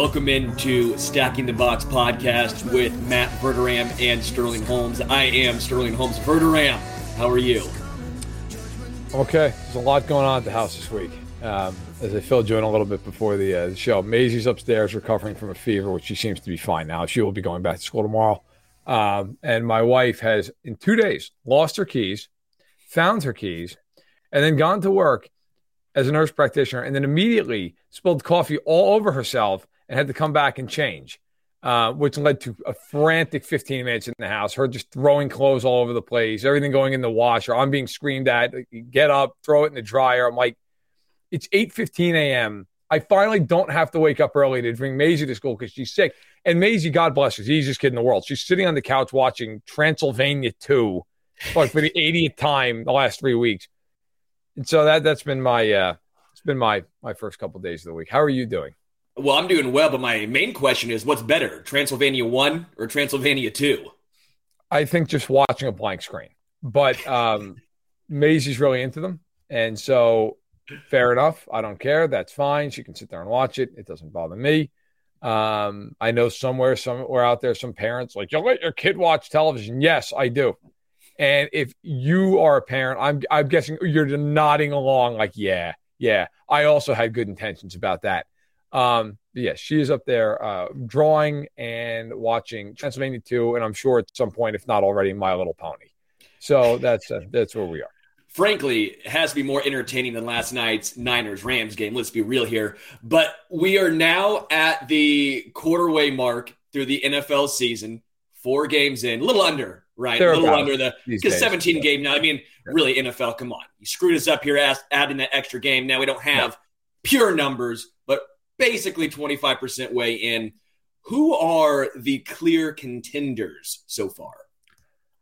Welcome into Stacking the Box podcast with Matt Verderam and Sterling Holmes. I am Sterling Holmes Verderam. How are you? Okay, there's a lot going on at the house this week. Um, as I filled you in a little bit before the, uh, the show, Maisie's upstairs recovering from a fever, which she seems to be fine now. She will be going back to school tomorrow. Um, and my wife has, in two days, lost her keys, found her keys, and then gone to work as a nurse practitioner, and then immediately spilled coffee all over herself and had to come back and change, uh, which led to a frantic 15 minutes in the house. Her just throwing clothes all over the place, everything going in the washer. I'm being screamed at. Get up, throw it in the dryer. I'm like, it's 8:15 a.m. I finally don't have to wake up early to bring Maisie to school because she's sick. And Maisie, God bless her, she's the easiest kid in the world. She's sitting on the couch watching Transylvania 2 like for the 80th time the last three weeks. And so that that's been my uh it's been my my first couple of days of the week. How are you doing? Well, I'm doing well, but my main question is what's better, Transylvania 1 or Transylvania 2? I think just watching a blank screen. But um, Maisie's really into them. And so fair enough. I don't care. That's fine. She can sit there and watch it. It doesn't bother me. Um, I know somewhere, somewhere out there, some parents like, you'll let your kid watch television. Yes, I do. And if you are a parent, I'm I'm guessing you're nodding along like, yeah, yeah. I also had good intentions about that. Um, yes, yeah, she is up there uh, drawing and watching Transylvania 2, and I'm sure at some point, if not already, My Little Pony. So that's uh, that's where we are. Frankly, it has to be more entertaining than last night's Niners Rams game. Let's be real here. But we are now at the quarterway mark through the NFL season, four games in, a little under, right? A little under the because 17 yeah. game now. I mean, yeah. really, NFL, come on. You screwed us up here adding that extra game. Now we don't have yeah. pure numbers, but basically 25% way in. Who are the clear contenders so far?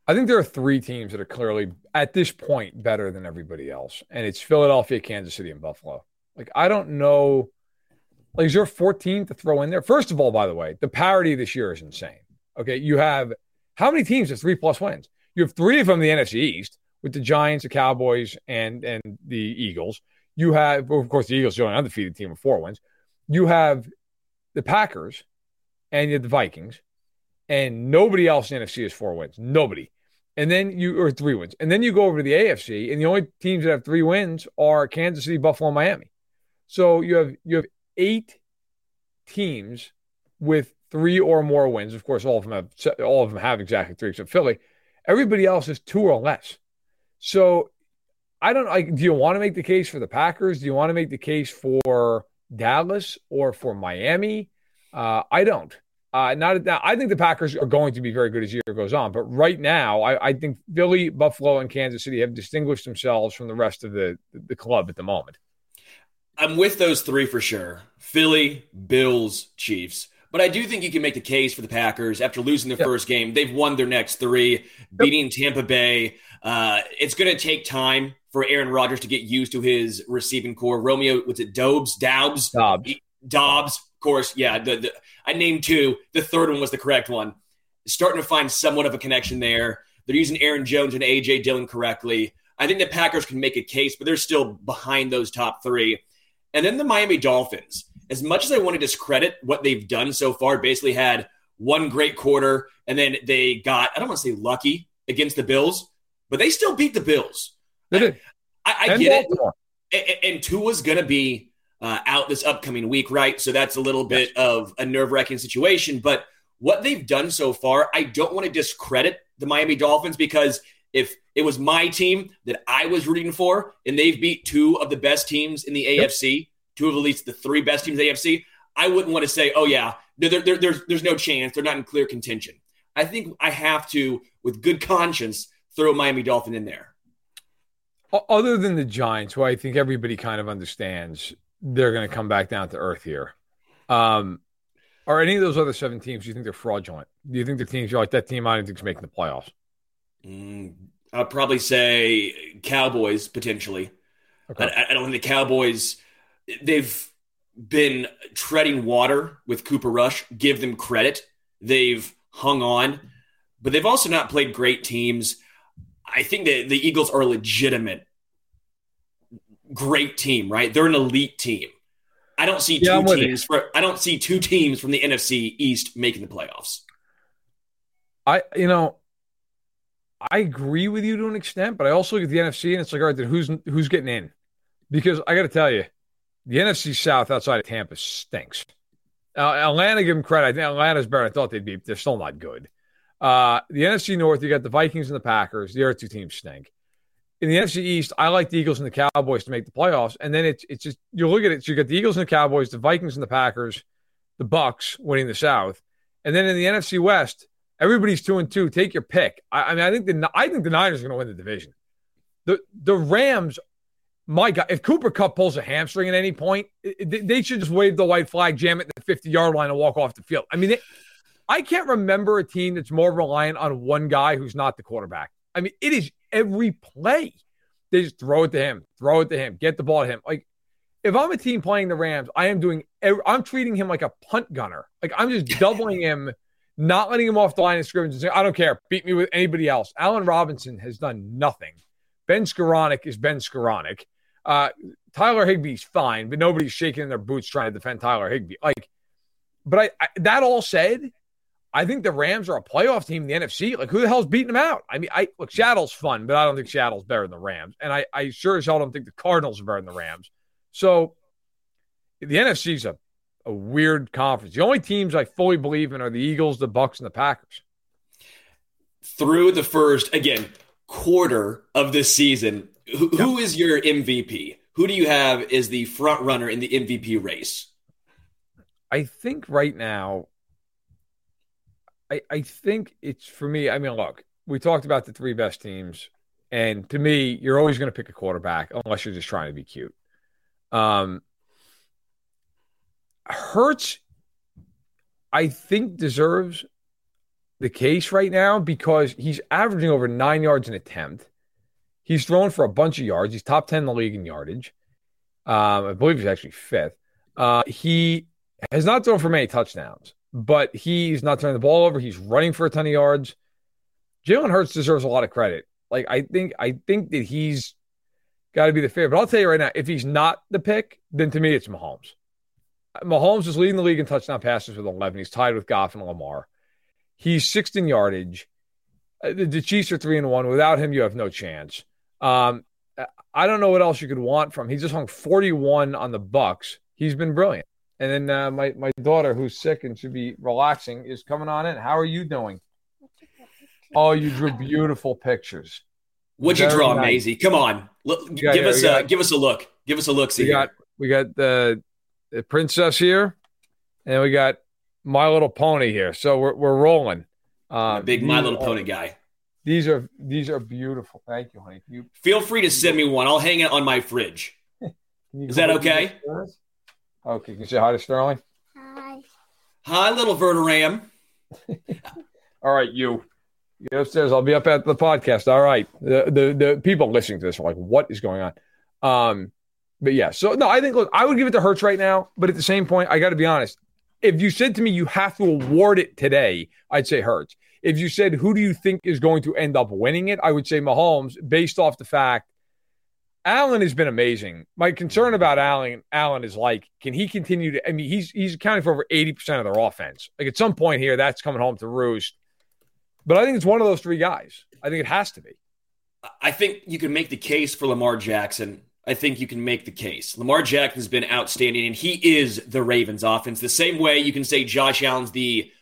I think there are three teams that are clearly at this point better than everybody else, and it's Philadelphia, Kansas City, and Buffalo. Like I don't know, like is there 14 to throw in there? First of all, by the way, the parity this year is insane. Okay, you have how many teams have three plus wins? You have three of them in the NFC East with the Giants, the Cowboys, and and the Eagles. You have, of course, the Eagles are the only undefeated team with four wins you have the Packers and you have the Vikings, and nobody else in the NFC has four wins. Nobody. And then you or three wins. And then you go over to the AFC, and the only teams that have three wins are Kansas City, Buffalo, Miami. So you have you have eight teams with three or more wins. Of course, all of them have all of them have exactly three except Philly. Everybody else is two or less. So I don't. I, do you want to make the case for the Packers? Do you want to make the case for Dallas or for Miami. Uh, I don't. Uh, not. I think the Packers are going to be very good as year goes on, but right now, I, I, think Philly, Buffalo, and Kansas City have distinguished themselves from the rest of the the club at the moment. I'm with those three for sure: Philly, Bills, Chiefs. But I do think you can make the case for the Packers after losing their yep. first game. They've won their next three, yep. beating Tampa Bay. Uh, it's going to take time for Aaron Rodgers to get used to his receiving corps. Romeo, was it Dobes? Doubs? Dobbs. Dobbs, of course. Yeah, the, the, I named two. The third one was the correct one. Starting to find somewhat of a connection there. They're using Aaron Jones and A.J. Dillon correctly. I think the Packers can make a case, but they're still behind those top three. And then the Miami Dolphins. As much as I want to discredit what they've done so far, basically had one great quarter, and then they got, I don't want to say lucky against the Bills, but they still beat the Bills. They did. I, I get Baltimore. And, and Tua's going to be uh, out this upcoming week, right? So that's a little bit yes. of a nerve wracking situation. But what they've done so far, I don't want to discredit the Miami Dolphins because if it was my team that I was rooting for and they've beat two of the best teams in the yep. AFC, two of at least the three best teams in the AFC, I wouldn't want to say, oh, yeah, there, there, there's, there's no chance. They're not in clear contention. I think I have to, with good conscience, throw Miami Dolphin in there. Other than the Giants, who I think everybody kind of understands, they're going to come back down to earth here. Um, are any of those other seven teams? Do you think they're fraudulent? Do you think the teams are like that team? I don't think is making the playoffs. Mm, I'd probably say Cowboys potentially. Okay. I, I, don't think the Cowboys. They've been treading water with Cooper Rush. Give them credit. They've hung on, but they've also not played great teams. I think that the Eagles are a legitimate, great team. Right? They're an elite team. I don't see two teams. For, I don't see two teams from the NFC East making the playoffs. I, you know, I agree with you to an extent, but I also look at the NFC and it's like, all right, then who's who's getting in? Because I got to tell you, the NFC South outside of Tampa stinks. Uh, Atlanta, give them credit. I think Atlanta's better. I thought they'd be. They're still not good. Uh, the NFC North, you got the Vikings and the Packers. The other two teams stink. In the NFC East, I like the Eagles and the Cowboys to make the playoffs. And then it's it's just you look at it. So you got the Eagles and the Cowboys, the Vikings and the Packers, the Bucks winning the South, and then in the NFC West, Everybody's two and two. Take your pick. I, I mean, I think the I think the Niners are going to win the division. The the Rams, my God, if Cooper Kupp pulls a hamstring at any point, they should just wave the white flag, jam it at the 50 yard line, and walk off the field. I mean, they, I can't remember a team that's more reliant on one guy who's not the quarterback. I mean, it is every play. They just throw it to him, throw it to him, get the ball to him. Like, if I'm a team playing the Rams, I am doing, I'm treating him like a punt gunner. Like, I'm just doubling him not letting him off the line of scrimmage and saying, I don't care, beat me with anybody else. Allen Robinson has done nothing. Ben Skowronek is Ben Skowronek. Uh, Tyler Higbee's fine, but nobody's shaking in their boots trying to defend Tyler Higbee. Like, but I, I, that all said, I think the Rams are a playoff team in the NFC. Like, who the hell's beating them out? I mean, I look, Seattle's fun, but I don't think Seattle's better than the Rams, and I, I sure as hell don't think the Cardinals are better than the Rams. So, the NFC's a a weird conference. The only teams I fully believe in are the Eagles, the Bucks, and the Packers. Through the first again quarter of this season, who, yep. who is your MVP? Who do you have as the front runner in the MVP race? I think right now, I I think it's for me. I mean, look, we talked about the three best teams, and to me, you're always going to pick a quarterback unless you're just trying to be cute. Um, Hurts, I think, deserves the case right now because he's averaging over nine yards an attempt. He's thrown for a bunch of yards. He's top 10 in the league in yardage. Um, I believe he's actually fifth. Uh, he has not thrown for many touchdowns, but he's not turning the ball over. He's running for a ton of yards. Jalen Hurts deserves a lot of credit. Like I think, I think that he's got to be the favorite. But I'll tell you right now, if he's not the pick, then to me it's Mahomes. Mahomes is leading the league in touchdown passes with 11. He's tied with Goff and Lamar. He's sixth in yardage. Uh, the, the Chiefs are three and one. Without him, you have no chance. Um, I don't know what else you could want from. He just hung 41 on the Bucks. He's been brilliant. And then uh, my my daughter, who's sick and should be relaxing, is coming on in. How are you doing? Oh, you drew beautiful pictures. What'd Very you draw, nice. Maisie? Come on, look, give here, us a got, give us a look. Give us a look. See, we got we got the the princess here, and we got My Little Pony here. So we're we're rolling. Uh, big My Little Pony guy. These are these are beautiful. Thank you, honey. You feel free to send me one. I'll hang it on my fridge. Is that okay? Okay. Can you say hi to Sterling? Hi. Hi, little Verderam. All right, you. Get upstairs. I'll be up at the podcast. All right. The, the the people listening to this are like, what is going on? Um, but yeah, so no, I think look, I would give it to Hurts right now, but at the same point, I got to be honest. If you said to me you have to award it today, I'd say Hurts. If you said who do you think is going to end up winning it, I would say Mahomes, based off the fact Allen has been amazing. My concern about Allen, Allen is like, can he continue to? I mean, he's he's accounting for over eighty percent of their offense. Like at some point here, that's coming home to roost. But I think it's one of those three guys. I think it has to be. I think you can make the case for Lamar Jackson I think you can make the case. Lamar Jackson's been outstanding, and he is the Ravens offense. The same way you can say Josh Allen's the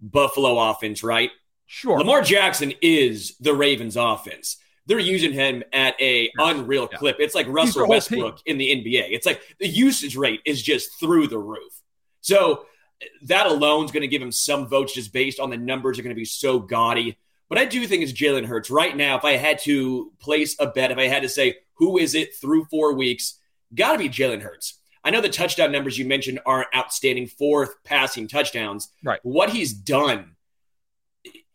Buffalo offense, right? Sure. Lamar Jackson is the Ravens offense. They're using him at a yes. unreal yeah. clip. It's like Russell Westbrook in the NBA. It's like the usage rate is just through the roof. So that alone is going to give him some votes just based on the numbers are going to be so gaudy. But I do think it's Jalen Hurts. Right now, if I had to place a bet, if I had to say who is it through four weeks, got to be Jalen Hurts. I know the touchdown numbers you mentioned aren't outstanding, fourth passing touchdowns. Right. What he's done,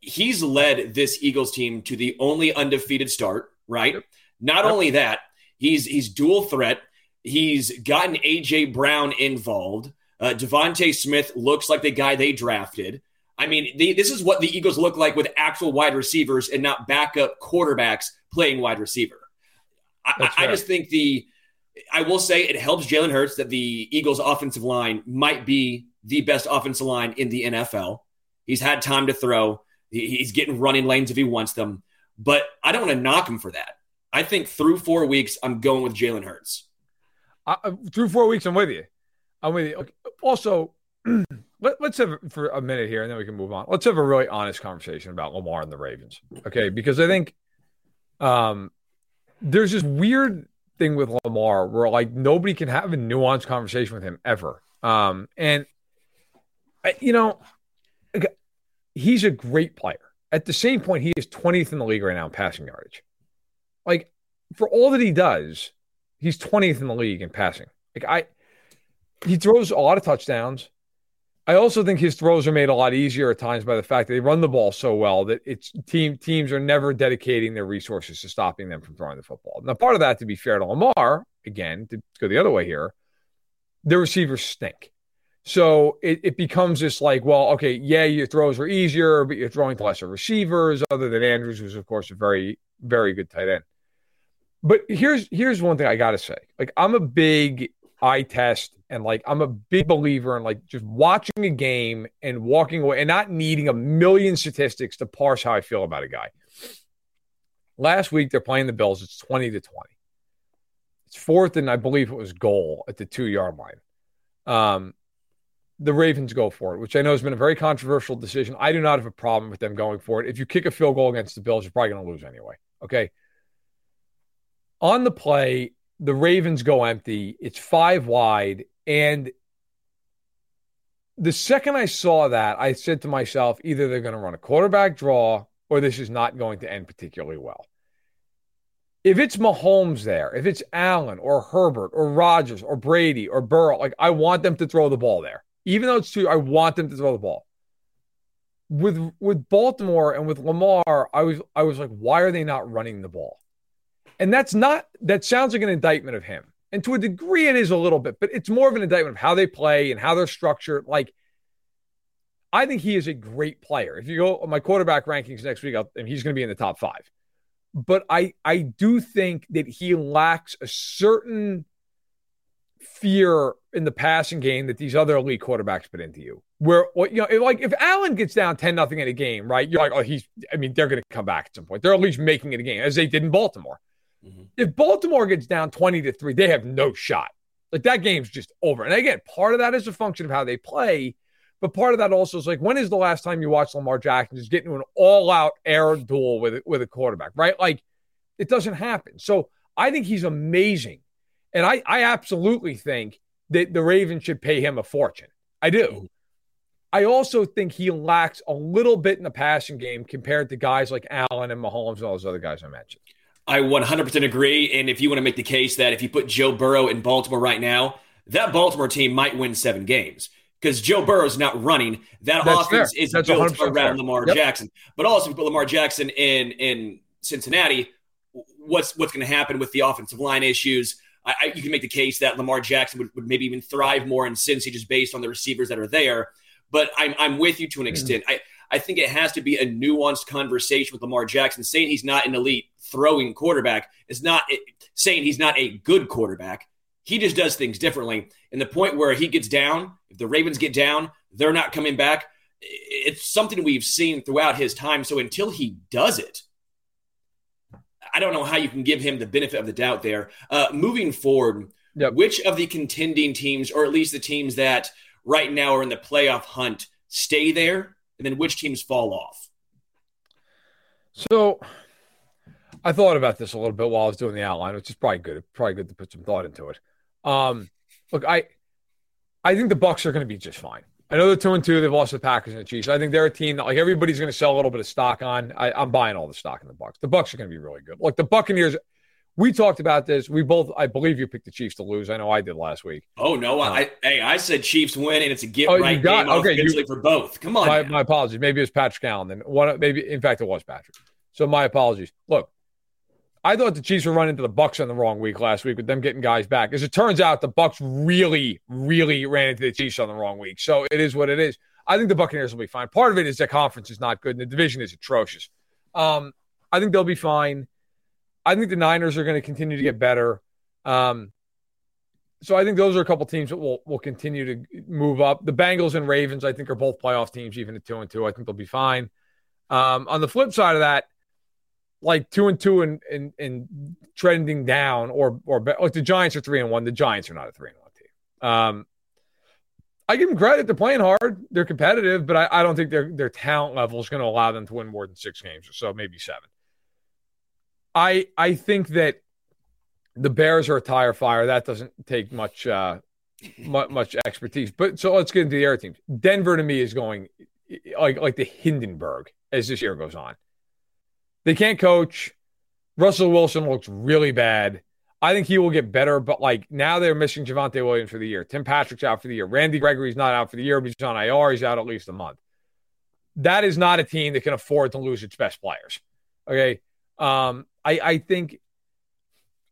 he's led this Eagles team to the only undefeated start, right? Yep. Not yep. only that, he's he's dual threat. He's gotten AJ Brown involved. Uh, DeVonta Smith looks like the guy they drafted. I mean, this is what the Eagles look like with actual wide receivers and not backup quarterbacks playing wide receiver. I, I, just think the, I will say it helps Jalen Hurts that the Eagles' offensive line might be the best offensive line in the NFL. He's had time to throw. He's getting running lanes if he wants them. But I don't want to knock him for that. I think through four weeks, I'm going with Jalen Hurts. Uh, through four weeks, I'm with you. I'm with you. Also, let, us have for a minute here and then we can move on. Let's have a really honest conversation about Lamar and the Ravens. Okay. Because I think um, there's this weird thing with Lamar where like nobody can have a nuanced conversation with him ever. Um, and, you know, he's a great player. At the same point, he is 20th in the league right now in passing yardage. Like, for all that he does, he's 20th in the league in passing. Like, I, he throws a lot of touchdowns. I also think his throws are made a lot easier at times by the fact that they run the ball so well that it's team teams are never dedicating their resources to stopping them from throwing the football. Now, part of that, to be fair to Lamar, again, to go the other way here, the receivers stink. So it, it becomes this like, well, okay, yeah, your throws are easier, but you're throwing to lesser receivers, other than Andrews, who's of course a very, very good tight end. But here's here's one thing I gotta say. Like, I'm a big eye test and like I'm a big believer in like just watching a game and walking away and not needing a million statistics to parse how I feel about a guy. Last week they're playing the Bills. It's 20 to 20. It's fourth and I believe it was goal at the two yard line. Um, the Ravens go for it, which I know has been a very controversial decision. I do not have a problem with them going for it. If you kick a field goal against the Bills, you're probably going to lose anyway. Okay. On the play, the Ravens go empty. It's five wide. And the second I saw that, I said to myself, either they're going to run a quarterback draw or this is not going to end particularly well. If it's Mahomes there, if it's Allen or Herbert or Rodgers or Brady or Burrow, like I want them to throw the ball there. Even though it's two, I want them to throw the ball. With with Baltimore and with Lamar, I was I was like, why are they not running the ball? And that's not, that sounds like an indictment of him. And to a degree, it is a little bit, but it's more of an indictment of how they play and how they're structured. Like, I think he is a great player. If you go my quarterback rankings next week, I'll, and he's going to be in the top five. But I, I do think that he lacks a certain fear in the passing game that these other elite quarterbacks put into you. Where you know, like if Allen gets down ten nothing in a game, right? You're like, oh, he's. I mean, they're going to come back at some point. They're at least making it a game, as they did in Baltimore. Mm-hmm. If Baltimore gets down 20 to 3, they have no shot. Like that game's just over. And again, part of that is a function of how they play, but part of that also is like when is the last time you watched Lamar Jackson just get into an all-out air duel with with a quarterback, right? Like it doesn't happen. So I think he's amazing. And I, I absolutely think that the Ravens should pay him a fortune. I do. Mm-hmm. I also think he lacks a little bit in the passing game compared to guys like Allen and Mahomes and all those other guys I mentioned. I 100% agree. And if you want to make the case that if you put Joe Burrow in Baltimore right now, that Baltimore team might win seven games because Joe Burrow is not running. That That's offense fair. is That's built around fair. Lamar yep. Jackson. But also, if you put Lamar Jackson in in Cincinnati, what's what's going to happen with the offensive line issues? I, I, you can make the case that Lamar Jackson would, would maybe even thrive more in Cincy just based on the receivers that are there. But I'm I'm with you to an mm-hmm. extent. Mm-hmm. I I think it has to be a nuanced conversation with Lamar Jackson. Saying he's not an elite throwing quarterback is not saying he's not a good quarterback. He just does things differently. And the point where he gets down, if the Ravens get down, they're not coming back. It's something we've seen throughout his time. So until he does it, I don't know how you can give him the benefit of the doubt there. Uh, moving forward, Yep. which of the contending teams, or at least the teams that right now are in the playoff hunt, stay there, and then which teams fall off? So I thought about this a little bit while I was doing the outline, which is probably good. Probably good to put some thought into it. Um, look, I I think the Bucks are going to be just fine. I know they're two and two. They've lost the Packers and the Chiefs. I think they're a team that like everybody's going to sell a little bit of stock on. I, I'm buying all the stock in the Bucks. The Bucks are going to be really good. Look, the Buccaneers. We talked about this. We both, I believe, you picked the Chiefs to lose. I know I did last week. Oh no! I, um, I hey, I said Chiefs win, and it's a get Oh, right got- game okay, you- for both. Come on, My, my apologies. Maybe it was Patrick Allen. Then one, maybe in fact it was Patrick. So my apologies. Look, I thought the Chiefs were running into the Bucks on the wrong week last week with them getting guys back. As it turns out, the Bucks really, really ran into the Chiefs on the wrong week. So it is what it is. I think the Buccaneers will be fine. Part of it is their conference is not good and the division is atrocious. Um, I think they'll be fine. I think the Niners are going to continue to get better. Um, so I think those are a couple teams that will will continue to move up. The Bengals and Ravens, I think, are both playoff teams, even at two and two. I think they'll be fine. Um, on the flip side of that, like two and two and and, and trending down, or or like the Giants are three and one. The Giants are not a three and one team. Um, I give them credit; they're playing hard, they're competitive, but I, I don't think their their talent level is going to allow them to win more than six games or so, maybe seven. I I think that the Bears are a tire fire. That doesn't take much uh, much, much expertise. But so let's get into the other teams. Denver to me is going like like the Hindenburg as this year goes on. They can't coach. Russell Wilson looks really bad. I think he will get better, but like now they're missing Javonte Williams for the year. Tim Patrick's out for the year. Randy Gregory's not out for the year, but he's on IR. He's out at least a month. That is not a team that can afford to lose its best players. Okay. Um, I, I think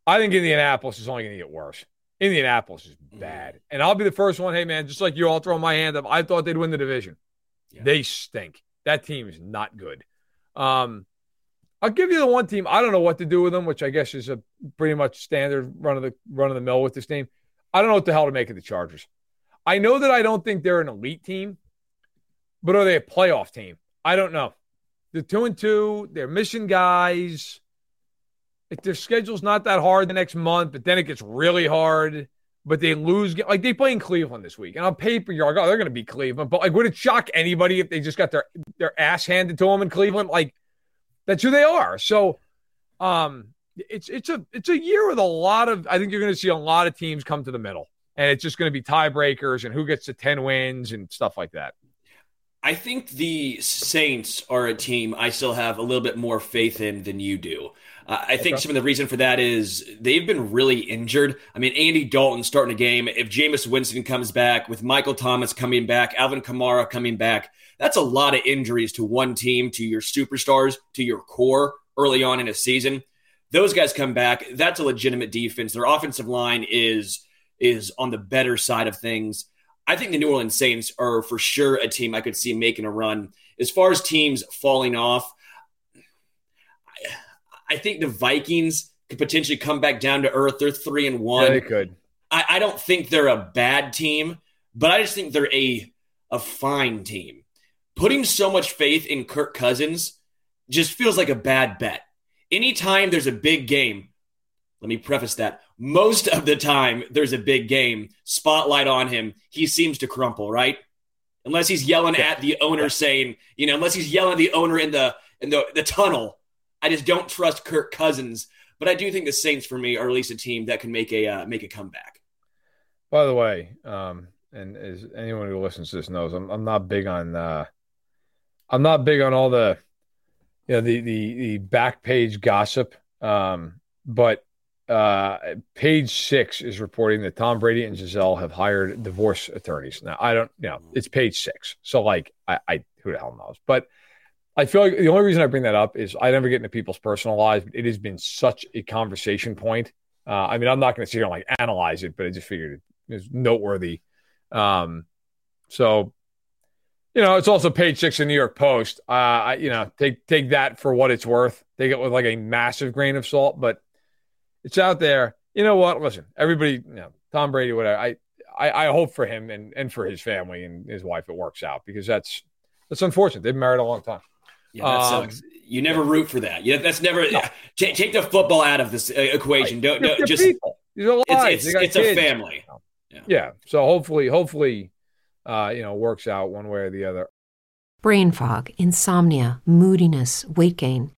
I think Indianapolis is only going to get worse. Indianapolis is bad. And I'll be the first one. Hey, man, just like you, I'll throw my hand up. I thought they'd win the division. Yeah. They stink. That team is not good. Um, I'll give you the one team. I don't know what to do with them, which I guess is a pretty much standard run of the run of the mill with this team. I don't know what the hell to make of the Chargers. I know that I don't think they're an elite team, but are they a playoff team? I don't know. They're two and two. They're missing guys. Like their schedule's not that hard the next month, but then it gets really hard. But they lose. Like they play in Cleveland this week, and on paper you're like, oh, they're going to be Cleveland. But like, would it shock anybody if they just got their their ass handed to them in Cleveland? Like that's who they are. So, um, it's it's a it's a year with a lot of. I think you're going to see a lot of teams come to the middle, and it's just going to be tiebreakers and who gets to ten wins and stuff like that. I think the Saints are a team I still have a little bit more faith in than you do. Uh, I think Okay. some of the reason for that is they've been really injured. I mean, Andy Dalton starting a game. If Jameis Winston comes back, with Michael Thomas coming back, Alvin Kamara coming back, that's a lot of injuries to one team, to your superstars, to your core early on in a season. Those guys come back. That's a legitimate defense. Their offensive line is is on the better side of things. I think the New Orleans Saints are for sure a team I could see making a run. As far as teams falling off, I, I think the Vikings could potentially come back down to earth. They're three and Yeah, one. they could. I, I don't think they're a bad team, but I just think they're a a fine team. Putting so much faith in Kirk Cousins just feels like a bad bet. Anytime there's a big game, let me preface that. Most of the time there's a big game, spotlight on him, he seems to crumple, right? Unless he's yelling at the owner saying, you know, unless he's yelling at the owner in the in the, the tunnel. I just don't trust Kirk Cousins. But I do think the Saints for me are at least a team that can make a uh, make a comeback. By the way, um, and as anyone who listens to this knows, I'm I'm not big on uh, I'm not big on all the you know the the the back page gossip. Um, but uh, page six is reporting that Tom Brady and Gisele have hired divorce attorneys. Now I don't, you know, it's page six, so like I, I who the hell knows, but. I feel like the only reason I bring that up is I never get into people's personal lives. But it has been such a conversation point. Uh, I mean, I'm not going to sit here and like analyze it, but I just figured it is noteworthy. Um, so, you know, it's also page six of New York Post. Uh, I, you know, take take that for what it's worth. Take it with like a massive grain of salt, but it's out there. You know what? Listen, everybody, you know, Tom Brady, whatever. I, I, I hope for him and and for his family and his wife it works out because that's that's unfortunate. They've been married a long time. Yeah, that Um, sucks. You never root for that. Yeah, that's never no. take, take the football out of this uh, equation. Don't, don't just people. These are lives. It's, it's, it's a family. Yeah. yeah. So hopefully, hopefully, uh, you know, works out one way or the other. Brain fog, insomnia, moodiness, weight gain.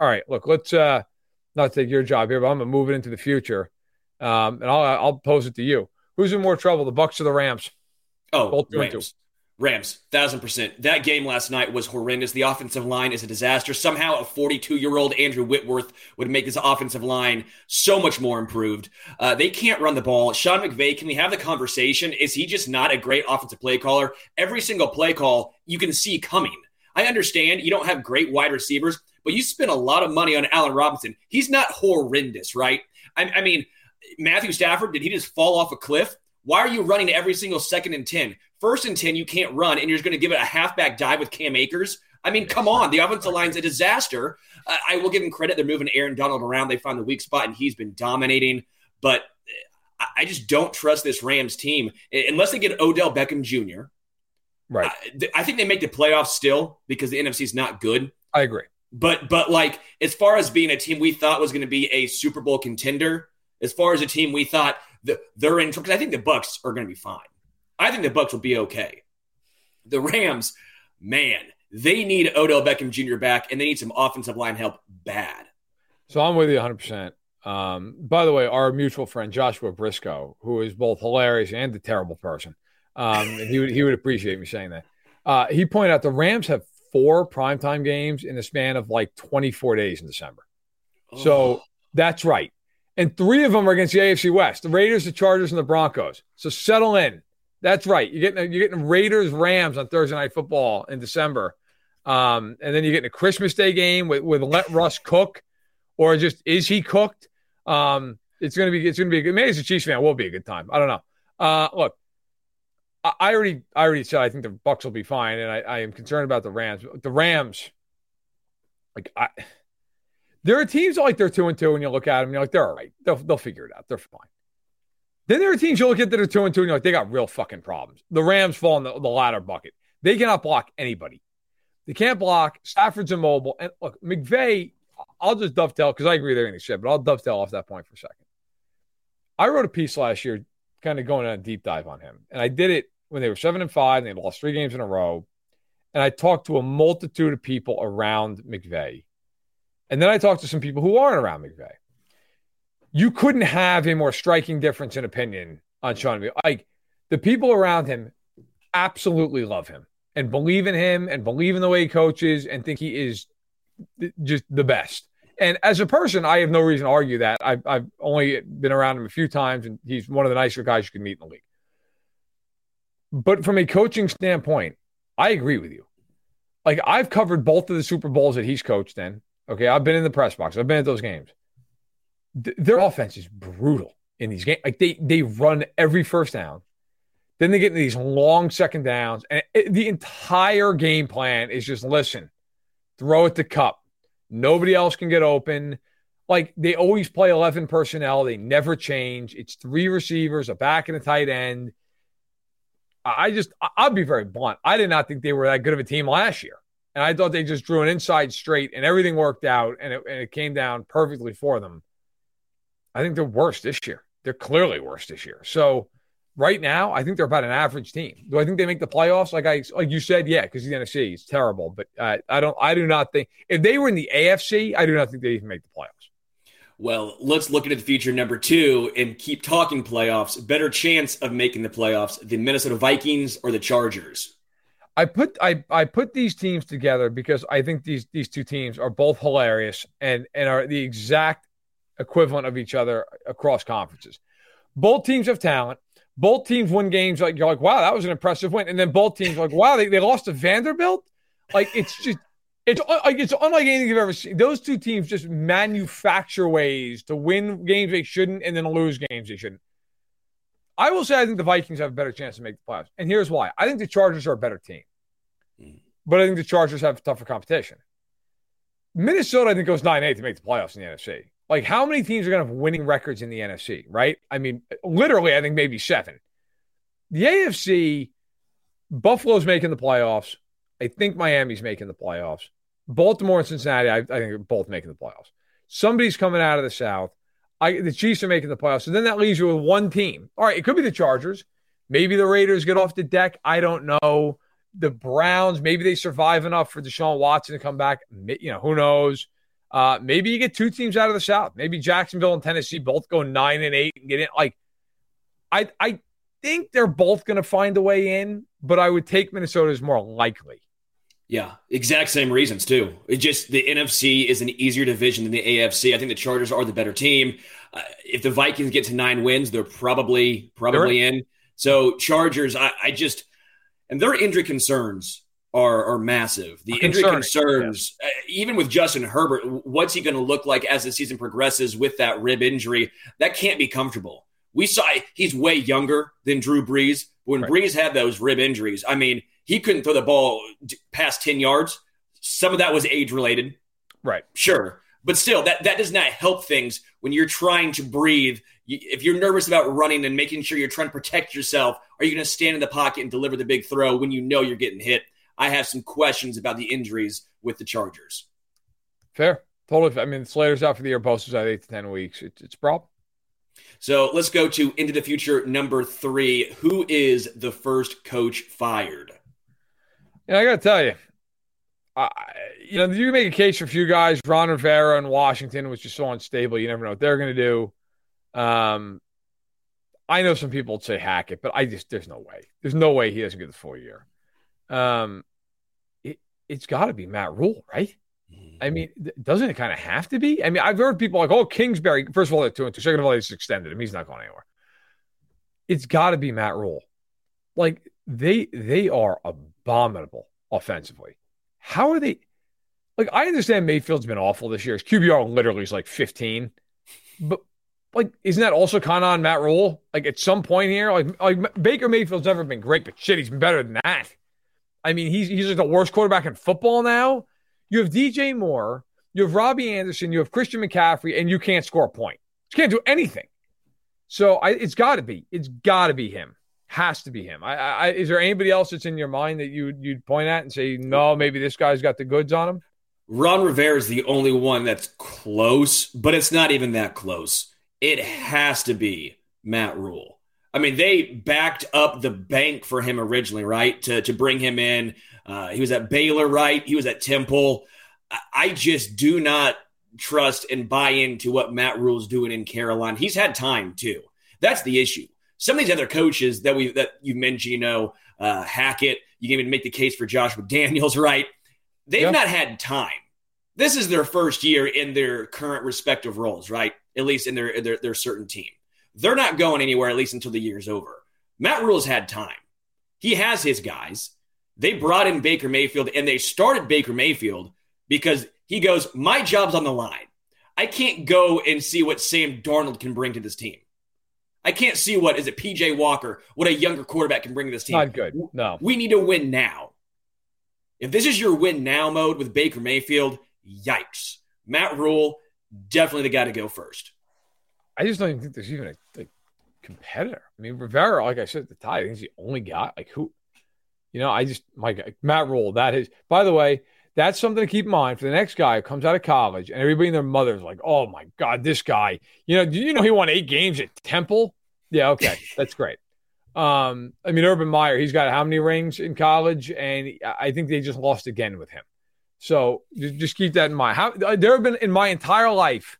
All right, look, let's uh not take your job here, but I'm gonna move it into the future. Um, and I'll I'll pose it to you. Who's in more trouble, the Bucks or the Rams? Oh, Both Rams. Rams, thousand percent. That game last night was horrendous. The offensive line is a disaster. Somehow, a 42 year old Andrew Whitworth would make this offensive line so much more improved. Uh, they can't run the ball. Sean McVay, can we have the conversation? Is he just not a great offensive play caller? Every single play call you can see coming. I understand you don't have great wide receivers, but you spend a lot of money on Allen Robinson. He's not horrendous, right? I, I mean, Matthew Stafford, did he just fall off a cliff? Why are you running every single second and 10? First and 10, you can't run, and you're just going to give it a halfback dive with Cam Akers. I mean, come on. The offensive line's a disaster. Uh, I will give him credit. They're moving Aaron Donald around. They found the weak spot, and he's been dominating. But I just don't trust this Rams team unless they get Odell Beckham Jr. Right. I, I think they make the playoffs still because the NFC is not good. I agree. But but like as far as being a team we thought was going to be a Super Bowl contender, as far as a team we thought that they're in because I think the Bucks are going to be fine. I think the Bucks will be okay. The Rams, man, they need Odell Beckham Jr. back and they need some offensive line help bad. So I'm with you 100%. Um, by the way, our mutual friend Joshua Briscoe, who is both hilarious and a terrible person, um, he would he would appreciate me saying that. Uh, he pointed out the Rams have four primetime games in the span of like 24 days in December. Oh. So that's right. And three of them are against the AFC West the Raiders, the Chargers, and the Broncos. So settle in. That's right. You're getting, you're getting Raiders Rams on Thursday Night Football in December. Um, and then you're getting a Christmas Day game with, with let Russ cook, or just is he cooked? Um, it's gonna be it's gonna be a good. Maybe as a Chiefs fan, it will be a good time. I don't know. Uh, look, I already I already said I think the Bucks will be fine, and I, I am concerned about the Rams. The Rams, like I, there are teams like they're two and two, and you look at them, and you're like they're all right. They'll they'll figure it out. They're fine. Then there are teams you look at that are two and two, and you're like they got real fucking problems. The Rams fall in the, the latter bucket. They cannot block anybody. They can't block. Stafford's immobile, and look McVay. I'll just dovetail because I agree they're going shit, but I'll dovetail off that point for a second. I wrote a piece last year kind of going on a deep dive on him. And I did it when they were seven and five, and they lost three games in a row. And I talked to a multitude of people around McVay. And then I talked to some people who aren't around McVay. You couldn't have a more striking difference in opinion on Sean. Like the people around him absolutely love him and believe in him and believe in the way he coaches and think he is just the best. And as a person, I have no reason to argue that. I've, I've only been around him a few times, and he's one of the nicer guys you can meet in the league. But from a coaching standpoint, I agree with you. Like I've covered both of the Super Bowls that he's coached in. Okay, I've been in the press box. I've been at those games. Th- their offense is brutal in these games. Like they they run every first down. Then they get into these long second downs, and it, the entire game plan is just listen, throw it to Kupp, Nobody else can get open. Like they always play 11 personnel. They never change. It's three receivers, a back and a tight end. I just, I'll be very blunt. I did not think they were that good of a team last year. And I thought they just drew an inside straight and everything worked out and it, and it came down perfectly for them. I think they're worse this year. They're clearly worse this year. So right now, I think they're about an average team. Do I think they make the playoffs? Like I, like you said, yeah, because the NFC is terrible. But uh, I don't, I do not think if they were in the AFC, I do not think they even make the playoffs. Well, let's look into the future number two and keep talking playoffs. Better chance of making the playoffs: the Minnesota Vikings or the Chargers. I put I, I put these teams together because I think these these two teams are both hilarious and and are the exact equivalent of each other across conferences. Both teams have talent. Both teams win games like you're like, wow, that was an impressive win. And then both teams are like, wow, they, they lost to Vanderbilt. Like it's just it's uh, like it's unlike anything you've ever seen. Those two teams just manufacture ways to win games they shouldn't and then lose games they shouldn't. I will say I think the Vikings have a better chance to make the playoffs. And here's why. I think the Chargers are a better team. Mm. But I think the Chargers have tougher competition. Minnesota, I think, goes 9 8 to make the playoffs in the NFC. Like, how many teams are going to have winning records in the NFC, right? I mean, literally, I think maybe seven. The AFC, Buffalo's making the playoffs. I think Miami's making the playoffs. Baltimore and Cincinnati, I, I think are both making the playoffs. Somebody's coming out of the South. I, the Chiefs are making the playoffs. So then that leaves you with one team. All right, it could be the Chargers. Maybe the Raiders get off the deck. I don't know. The Browns, maybe they survive enough for Deshaun Watson to come back. You know, who knows? Uh, maybe you get two teams out of the South. Maybe Jacksonville and Tennessee both go nine and eight and get in. Like, I I think they're both going to find a way in, but I would take Minnesota as more likely. Yeah, exact same reasons too. It just the NFC is an easier division than the AFC. I think the Chargers are the better team. Uh, if the Vikings get to nine wins, they're probably probably in. So Chargers, I, I, just and their injury concerns are are massive. The injury concerns, yeah. uh, even with Justin Herbert, what's he going to look like as the season progresses with that rib injury? That can't be comfortable. We saw he's way younger than Drew Brees. When right. Brees had those rib injuries, I mean he couldn't throw the ball past 10 yards. Some of that was age related. Right. Sure. But still, that, that does not help things when you're trying to breathe. If you're nervous about running and making sure you're trying to protect yourself, are you going to stand in the pocket and deliver the big throw when you know you're getting hit? I have some questions about the injuries with the Chargers. Fair. Totally. I mean, Slater's out for the year, Bosa's out eight to 10 weeks. It's, it's a problem. So let's go to into the future number three. Who is the first coach fired? Yeah, I got to tell you, I, you know, you can make a case for a few guys. Ron Rivera in Washington was just so unstable. You never know what they're going to do. Um, I know some people would say Hackett, but I just there's no way. There's no way he doesn't get the full year. Um, it, it's got to be Matt Rhule, right? I mm-hmm. mean, doesn't it kind of have to be? I mean, I've heard people like, "Oh, Kingsbury." First of all, they're two and two. Second of all, they just extended him. He's not going anywhere. It's got to be Matt Rhule. Like they they are abominable offensively. How are they? Like I understand Mayfield's been awful this year. His QBR literally is like 15, but like isn't that also kind of on Matt Rhule? Like at some point here, like like Baker Mayfield's never been great, but shit, he's been better than that. I mean, he's he's like the worst quarterback in football now. You have DJ Moore, you have Robbie Anderson, you have Christian McCaffrey, and you can't score a point. You can't do anything. So I, it's got to be, it's got to be him. Has to be him. I, I, is there anybody else that's in your mind that you you'd point at and say, no, maybe this guy's got the goods on him? Ron Rivera is the only one that's close, but it's not even that close. It has to be Matt Rhule. I mean, they backed up the bank for him originally, right? To to bring him in. Uh, he was at Baylor, right? He was at Temple. I just do not trust and buy into what Matt Rhule's doing in Carolina. He's had time too. That's the issue some of these other coaches that we that you mentioned, you know, uh, Hackett, you can even make the case for Josh McDaniels, right? They've yeah. not had time. This is their first year in their current respective roles, right? At least in their, their their certain team. They're not going anywhere at least until the year's over. Matt Rhule's had time. He has his guys. They brought in Baker Mayfield and they started Baker Mayfield because he goes, My job's on the line. I can't go and see what Sam Darnold can bring to this team. I can't see what is it PJ Walker, what a younger quarterback can bring to this team. Not good. No. We need to win now. If this is your win now mode with Baker Mayfield, yikes. Matt Rhule, definitely the guy to go first. I just don't even think there's even a, a competitor. I mean, Rivera, like I said at the time, I think he's the only guy. Like who, you know, I just my guy, Matt Rhule. That is, by the way, that's something to keep in mind for the next guy who comes out of college and everybody and their mother's like, oh my God, this guy, you know, do you know he won eight games at Temple? Yeah, okay. That's great. Um, I mean, Urban Meyer, he's got how many rings in college, and I think they just lost again with him. So just keep that in mind. How there have been in my entire life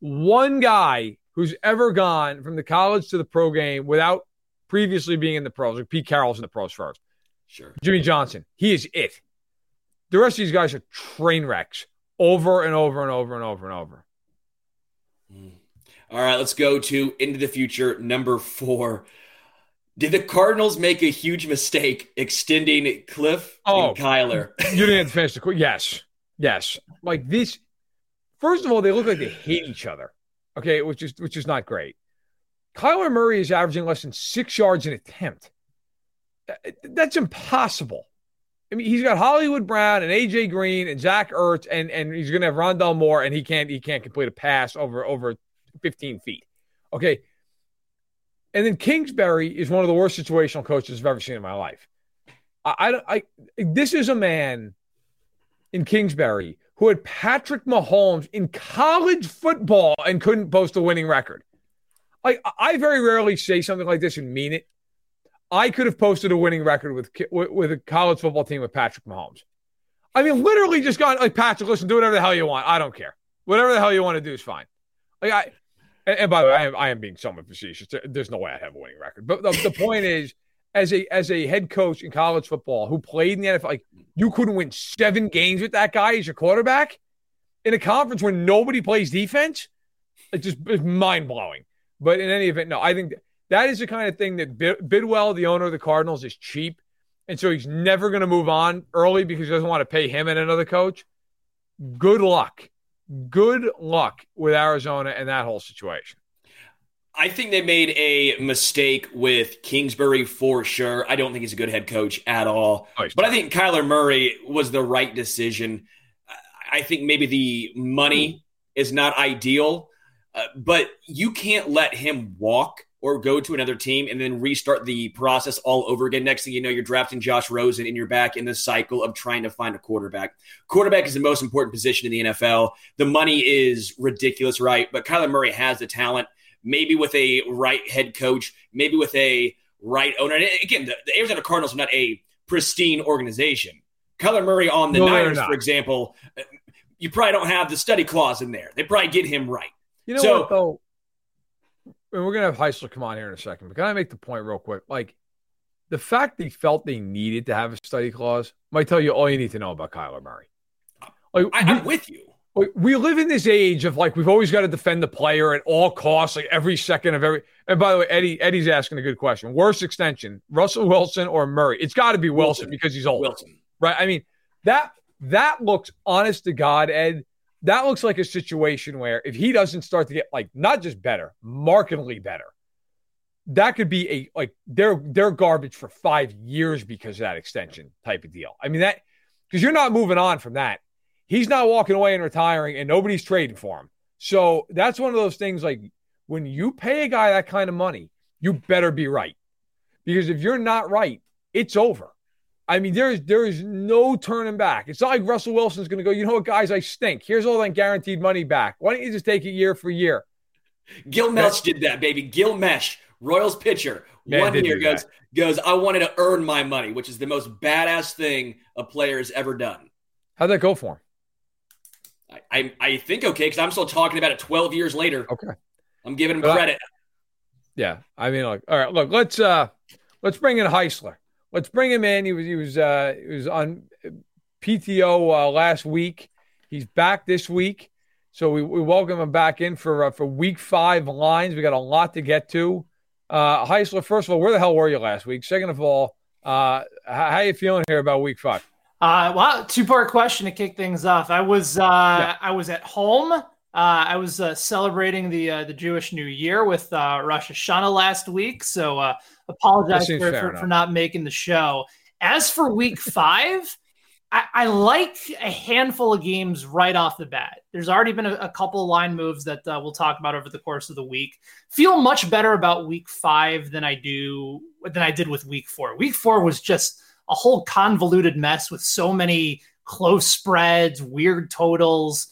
one guy who's ever gone from the college to the pro game without previously being in the pros. Like Pete Carroll's in the pros first. Sure. Jimmy Johnson, he is it. The rest of these guys are train wrecks over and over and over and over and over. Mm. All right, let's go to into the future number four. Did the Cardinals make a huge mistake extending Kliff oh, and Kyler? You didn't finish the yes, yes. Like this. First of all, they look like they hate each other. Okay, which is which is not great. Kyler Murray is averaging less than six yards an attempt. That's impossible. I mean, he's got Hollywood Brown and AJ Green and Zach Ertz, and and he's going to have Rondale Moore, and he can't he can't complete a pass over over 15 feet. Okay. And then Kingsbury is one of the worst situational coaches I've ever seen in my life. I, I, I this is a man in Kingsbury who had Patrick Mahomes in college football and couldn't post a winning record. Like I very rarely say something like this and mean it. I could have posted a winning record with with a college football team with Patrick Mahomes. I mean, literally just gone like Patrick. Listen, do whatever the hell you want. I don't care. Whatever the hell you want to do is fine. Like I, and, and by the way, I am, I am being somewhat facetious. There's no way I have a winning record. But the, the point is, as a as a head coach in college football who played in the NFL, like you couldn't win seven games with that guy as your quarterback in a conference where nobody plays defense. It just it's mind blowing. But in any event, no, I think that is the kind of thing that Bidwell, the owner of the Cardinals, is cheap, and so he's never going to move on early because he doesn't want to pay him and another coach. Good luck good luck with Arizona and that whole situation. I think they made a mistake with Kingsbury for sure. I don't think he's a good head coach at all. Oh, but I think Kyler Murray was the right decision. I think maybe the money is not ideal, uh, but you can't let him walk or go to another team and then restart the process all over again. Next thing you know, you're drafting Josh Rosen and you're back in the cycle of trying to find a quarterback. Quarterback is the most important position in the NFL. The money is ridiculous, right? But Kyler Murray has the talent, maybe with a right head coach, maybe with a right owner. And again, the, the Arizona Cardinals are not a pristine organization. Kyler Murray on the no, Niners, for example, you probably don't have the study clause in there. They probably get him right. You know so, what, though? and we're gonna have Heisler come on here in a second, but can I make the point real quick? Like the fact they felt they needed to have a study clause might tell you all you need to know about Kyler Murray. Like, I, am with you. We live in this age of like we've always got to defend the player at all costs, like every second of every. And by the way, Eddie Eddie's asking a good question. Worst extension, Russell Wilson or Murray? It's got to be Wilson, Wilson, because he's old. Wilson, right? I mean that that looks honest to God, Ed that looks like a situation where if he doesn't start to get like not just better, markedly better, that could be a like they're they're garbage for five years because of that extension type of deal. I mean that because you're not moving on from that. He's not walking away and retiring, and nobody's trading for him. So that's one of those things like when you pay a guy that kind of money, you better be right. Because if you're not right, it's over. I mean, there is there is no turning back. It's not like Russell Wilson's going to go. You know what, guys? I stink. Here's all that guaranteed money back. Why don't you just take it year for year? Gil Meche did that, baby. Gil Meche, Royals pitcher, Man, one year goes goes. I wanted to earn my money, which is the most badass thing a player has ever done. How'd that go for him? I I, think okay because I'm still talking about it 12 years later. Okay, I'm giving him credit. Yeah, I mean, look. All right, look. Let's uh let's bring in Heisler let's bring him in. He was he was uh, he was on PTO uh, last week. He's back this week, so we, we welcome him back in for uh, for week five lines. We got a lot to get to. Uh, Heisler, first of all, where the hell were you last week? Second of all, uh, how, how you feeling here about week five? Uh, well, two part question to kick things off. I was uh, yeah. I was at home uh, I was uh, celebrating the uh, the Jewish New Year with uh, Rosh Hashanah last week, so uh, apologize for, for, for, not making the show. As for Week Five, I, I, like a handful of games right off the bat. There's already been a, a couple line moves that uh, we'll talk about over the course of the week. Feel much better about Week Five than I do than I did with Week Four. Week Four was just a whole convoluted mess with so many close spreads, weird totals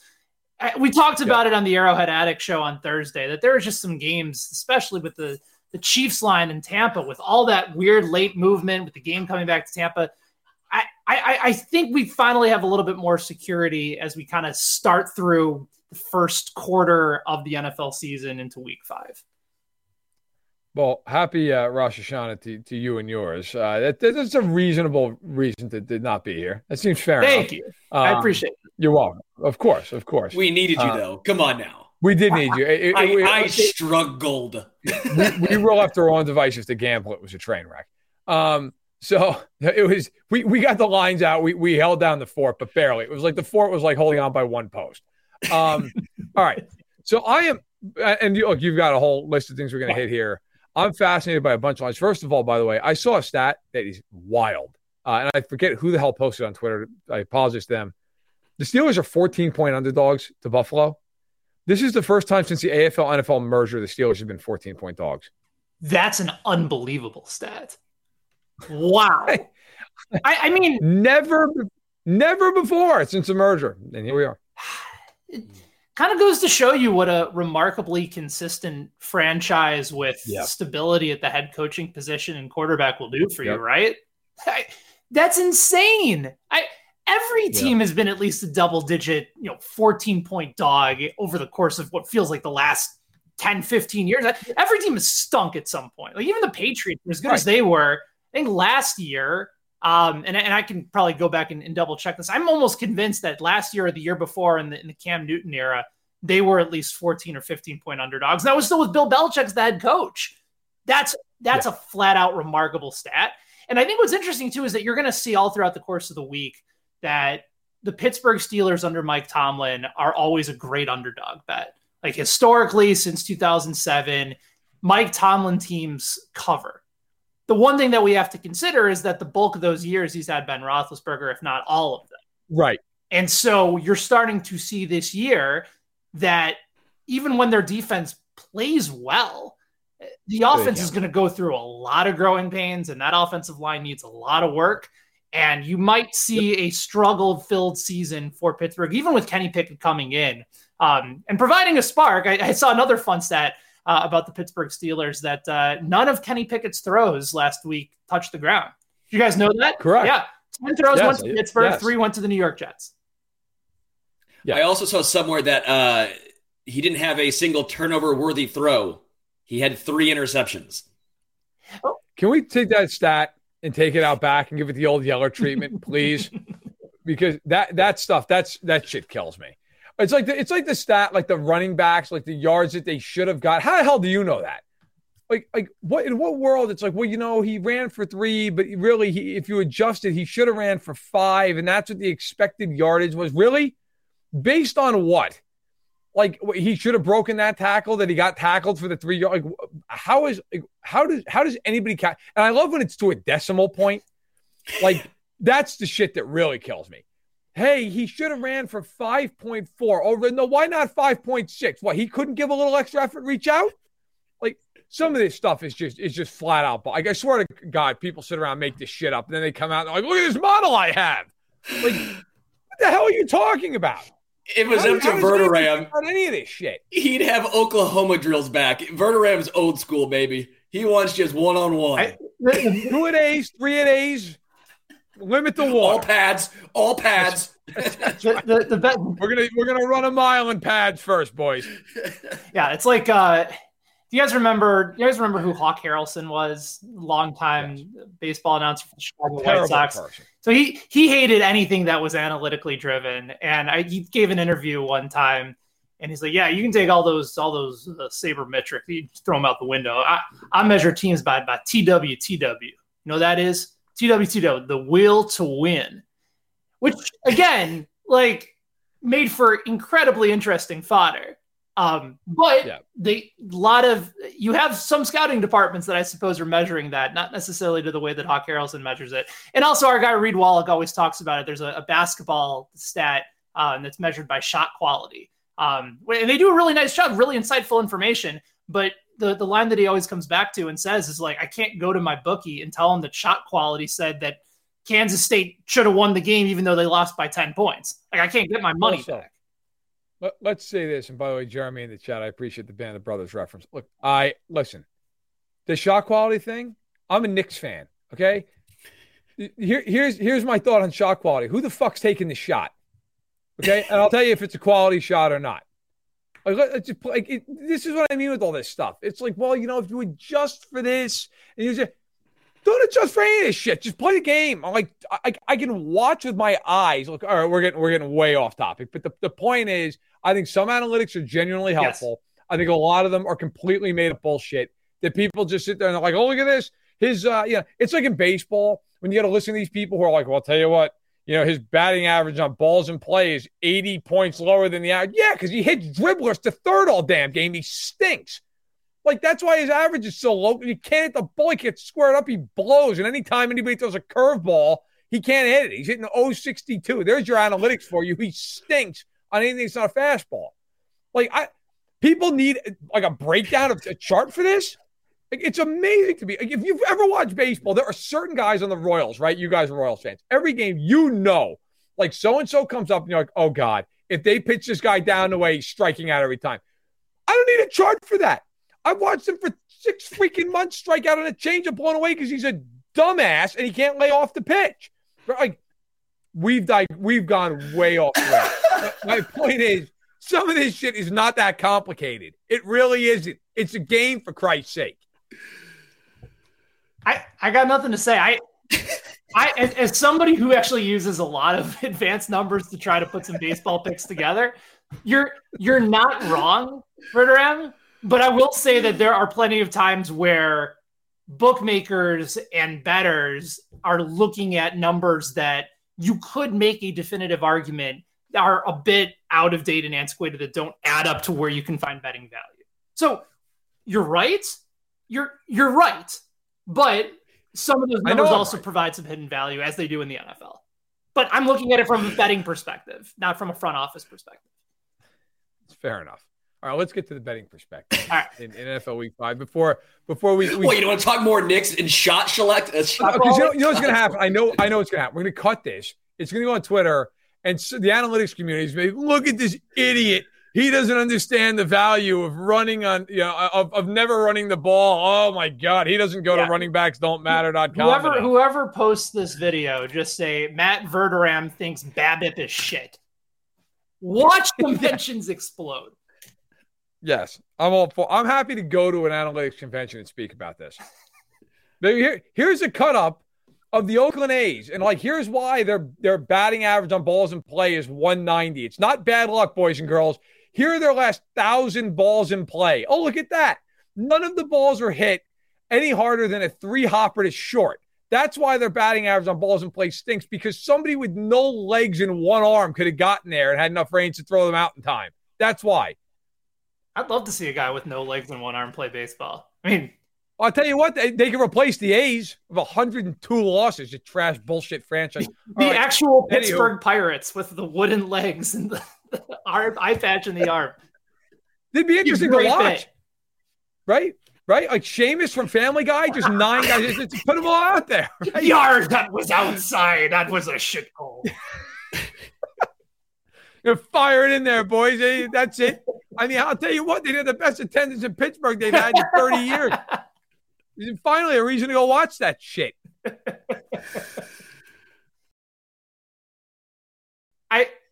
we talked about yeah. it on the Arrowhead Addict show on Thursday that there are just some games, especially with the the Chiefs line in Tampa with all that weird late movement with the game coming back to Tampa. I, I, I think we finally have a little bit more security as we kind of start through the first quarter of the NFL season into week five. Well, happy uh, Rosh Hashanah to, to you and yours. Uh, that, that's a reasonable reason to, to not be here. That seems fair. Thank enough. you. Um, I appreciate it. You're welcome. Of course, of course. We needed you uh, though. Come on now. We did need you. It, I, it, I struggled. we, we roll after our own devices to gamble. It was a train wreck. Um, so it was. We we got the lines out. We we held down the fort, but barely. It was like the fort was like holding on by one post. Um, all right. So I am, and you, look, you've got a whole list of things we're going to hit here. I'm fascinated by a bunch of lines. First of all, by the way, I saw a stat that is wild. Uh, and I forget who the hell posted on Twitter. I apologize to them. The Steelers are 14 point underdogs to Buffalo. This is the first time since the AFL NFL merger the Steelers have been 14 point dogs. That's an unbelievable stat. Wow. I, I, mean, never, never before since the merger. And here we are. Kind of goes to show you what a remarkably consistent franchise with stability at the head coaching position and quarterback will do for yep. you, right? I, that's insane. I every team has been at least a double digit, you know, 14 point dog over the course of what feels like the last 10, 15 years. Every team has stunk at some point. Like even the Patriots, as good right. as they were, I think last year um, and, and I can probably go back and, and, double check this. I'm almost convinced that last year or the year before in the, in the Cam Newton era, they were at least 14 or 15 point underdogs. And that was still with Bill Belichick as the head coach. That's that's yeah. a flat out remarkable stat. And I think what's interesting too is that you're going to see all throughout the course of the week that the Pittsburgh Steelers under Mike Tomlin are always a great underdog bet. Like historically, since 2007, Mike Tomlin teams cover the one thing that we have to consider is that the bulk of those years he's had Ben Roethlisberger, if not all of them. Right. And so you're starting to see this year that even when their defense plays well, the offense is going to go through a lot of growing pains, and that offensive line needs a lot of work. And you might see a struggle filled season for Pittsburgh, even with Kenny Pickett coming in um, and providing a spark. I, I saw another fun stat uh, about the Pittsburgh Steelers that uh, none of Kenny Pickett's throws last week touched the ground. You guys know that? Correct. Yeah. 10 throws yes, went to Pittsburgh, yes. three went to the New York Jets. Yeah. I also saw somewhere that uh, he didn't have a single turnover worthy throw. He had three interceptions. Oh. Can we take that stat and take it out back and give it the old Yeller treatment, please? because that that stuff that's that shit kills me. It's like the, it's like the stat, like the running backs, like the yards that they should have got. How the hell do you know that? Like, like what in what world? It's like, well, you know, he ran for three, but really, he, if you adjusted, he should have ran for five, and that's what the expected yardage was. Really, based on what? Like he should have broken that tackle that he got tackled for the three yard. Like, how is like, how does how does anybody count? And I love when it's to a decimal point. Like that's the shit that really kills me hey, he should have ran for 5.4. Oh, no, why not 5.6? What, he couldn't give a little extra effort, reach out? Like some of this stuff is just is just flat out. Like I swear to God, people sit around make this shit up, and then they come out and like, look at this model I have. Like, what the hell are you talking about? It was how, up to Verderame. On any of this shit, he'd have Oklahoma drills back. Verderame's old school, baby. He wants just one on one. Two at A's, three at A's, Limit the wall. All pads. All pads. the, the, the bet- we're gonna we're gonna run a mile in pads first, boys. Yeah, it's like uh do you guys remember you guys remember who Hawk Harrelson was? Longtime yes. baseball announcer for the Chicago Terrible White Sox. Person. So he he hated anything that was analytically driven. And I he gave an interview one time and he's like, "Yeah, you can take all those all those uh, sabermetric, you throw them out the window. I, I measure teams by by TW TW. You know that is TWTW, the will to win, which again, like made for incredibly interesting fodder. Um, but yeah. they a lot of you have some scouting departments that I suppose are measuring that, not necessarily to the way that Hawk Harrelson measures it. And also our guy Reed Wallach always talks about it. There's a, a basketball stat um, that's measured by shot quality. Um, and they do a really nice job, really insightful information. But the the line that he always comes back to and says is like, I can't go to my bookie and tell him that shot quality said that Kansas State should have won the game even though they lost by ten points. Like I can't get my money also, back. Let, us say this, and by the way, Jeremy in the chat, I appreciate the Band of Brothers reference. Look, I listen. the shot quality thing. I'm a Knicks fan. Okay. Here, here's here's my thought on shot quality. Who the fuck's taking the shot? Okay, and I'll tell you if it's a quality shot or not. Like, just, like it, this is what I mean with all this stuff. It's like, well, you know, if you adjust for this, and you just don't adjust for any of this shit. Just play the game. I'm like, I, I can watch with my eyes. Look, all right, we're getting we're getting way off topic, but the, the point is, I think some analytics are genuinely helpful. Yes. I think a lot of them are completely made up bullshit. That people just sit there and they're like, oh, look at this. His, uh, you know, it's like in baseball when you got to listen to these people who are like, well, I'll tell you what, you know, his batting average on balls in play is 80 points lower than the average. Yeah, because he hits dribblers to third all damn game. He stinks. Like that's why his average is so low. He can't hit the ball. He gets squared up. He blows. And anytime anybody throws a curveball, he can't hit it. He's hitting 062. There's your analytics for you. He stinks on anything that's not a fastball. Like I people need like a breakdown of a chart for this. Like, it's amazing to me. Like, if you've ever watched baseball, there are certain guys on the Royals, right? You guys are Royals fans. Every game, you know, like so and so comes up and you're like, oh God, if they pitch this guy down the way, striking out every time. I don't need a chart for that. I've watched him for six freaking months strike out on a changeup blown away because he's a dumbass and he can't lay off the pitch. Like we've died, we've gone way off. My point is, some of this shit is not that complicated. It really isn't. It's a game for Christ's sake. I I got nothing to say. I I as, somebody who actually uses a lot of advanced numbers to try to put some baseball picks together, you're you're not wrong, Verderame. But I will say that there are plenty of times where bookmakers and betters are looking at numbers that you could make a definitive argument are a bit out of date and antiquated that don't add up to where you can find betting value. So you're right. You're you're right. But some of those numbers also right. provide some hidden value as they do in the NFL. But I'm looking at it from a betting perspective, not from a front office perspective. It's fair enough. All right, let's get to the betting perspective right. in, in, NFL Week Five. Before before we, we wait, you don't want to talk more Knicks and shot select? Uh, shot you, know, you know what's going to happen? I know I know what's going to happen. We're going to cut this. It's going to go on Twitter, and so the analytics community is like, look at this idiot he doesn't understand the value of running on, you know, of, of never running the ball. Oh my God. He doesn't go yeah. to running backs don't matter.com. Whoever, whoever posts this video, just say Matt Verderame thinks BABIP is shit. Watch conventions mentions explode. Yes. I'm all for, I'm happy to go to an analytics convention and speak about this. Maybe here, here's a cut up of the Oakland A's. And like, here's why their their batting average on balls in play is 190. It's not bad luck, boys and girls. Here are their last thousand balls in play. Oh, look at that. None of the balls were hit any harder than a three hopper to short. That's why their batting average on balls in play stinks because somebody with no legs and one arm could have gotten there and had enough range to throw them out in time. That's why. I'd love to see a guy with no legs and one arm play baseball. I mean, I'll tell you what, they, they can replace the A's with 102 losses, you trash bullshit franchise. the right. actual Pittsburgh Anywho. Pirates with the wooden legs and the arm, eye patch in the arm. They'd be interesting to watch. Fit. Right? Right? Like Seamus from Family Guy, just nine guys, just, just put them all out there. Right? Yard, that was outside. That was a shit hole. You're firing in there, boys. That's it. I mean, I'll tell you what, they did the best attendance in Pittsburgh they've had in 30 years. Finally, a reason to go watch that shit.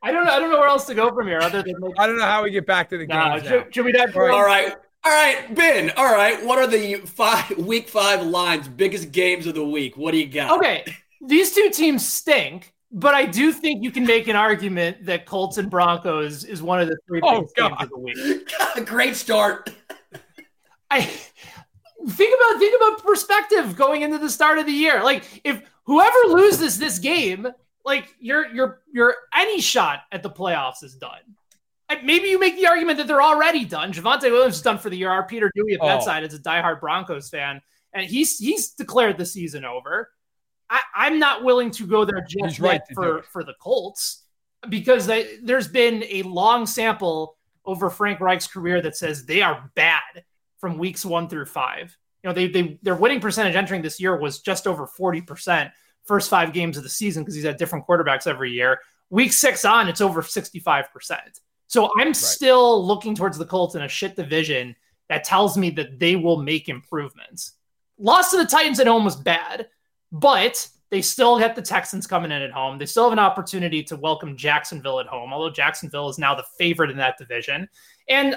I I don't know. I don't know where else to go from here other than like, I don't know how we get back to the nah, game. Should, should, we not? All right. All right, Ben. All right. What are the five week five lines, biggest games of the week? What do you got? Okay. These two teams stink, but I do think you can make an argument that Colts and Broncos is one of the three oh, biggest games of the week. Great start. I think about think about perspective going into the start of the year. Like if whoever loses this game like your your your any shot at the playoffs is done. Maybe you make the argument that they're already done. Javonte Williams is done for the year. Our Peter Dewey at bedside oh. is a diehard Broncos fan, and he's he's declared the season over. I, am not willing to go there just right for, for the Colts because they, there's been a long sample over Frank Reich's career that says they are bad from weeks one through five. You know, they, they their winning percentage entering this year was just over 40% first five games of the season because he's had different quarterbacks every year. Week six on, it's over 65%. So I'm right. still looking towards the Colts in a shit division that tells me that they will make improvements. loss to the Titans at home was bad, but they still get the Texans coming in at home. They still have an opportunity to welcome Jacksonville at home, although Jacksonville is now the favorite in that division. And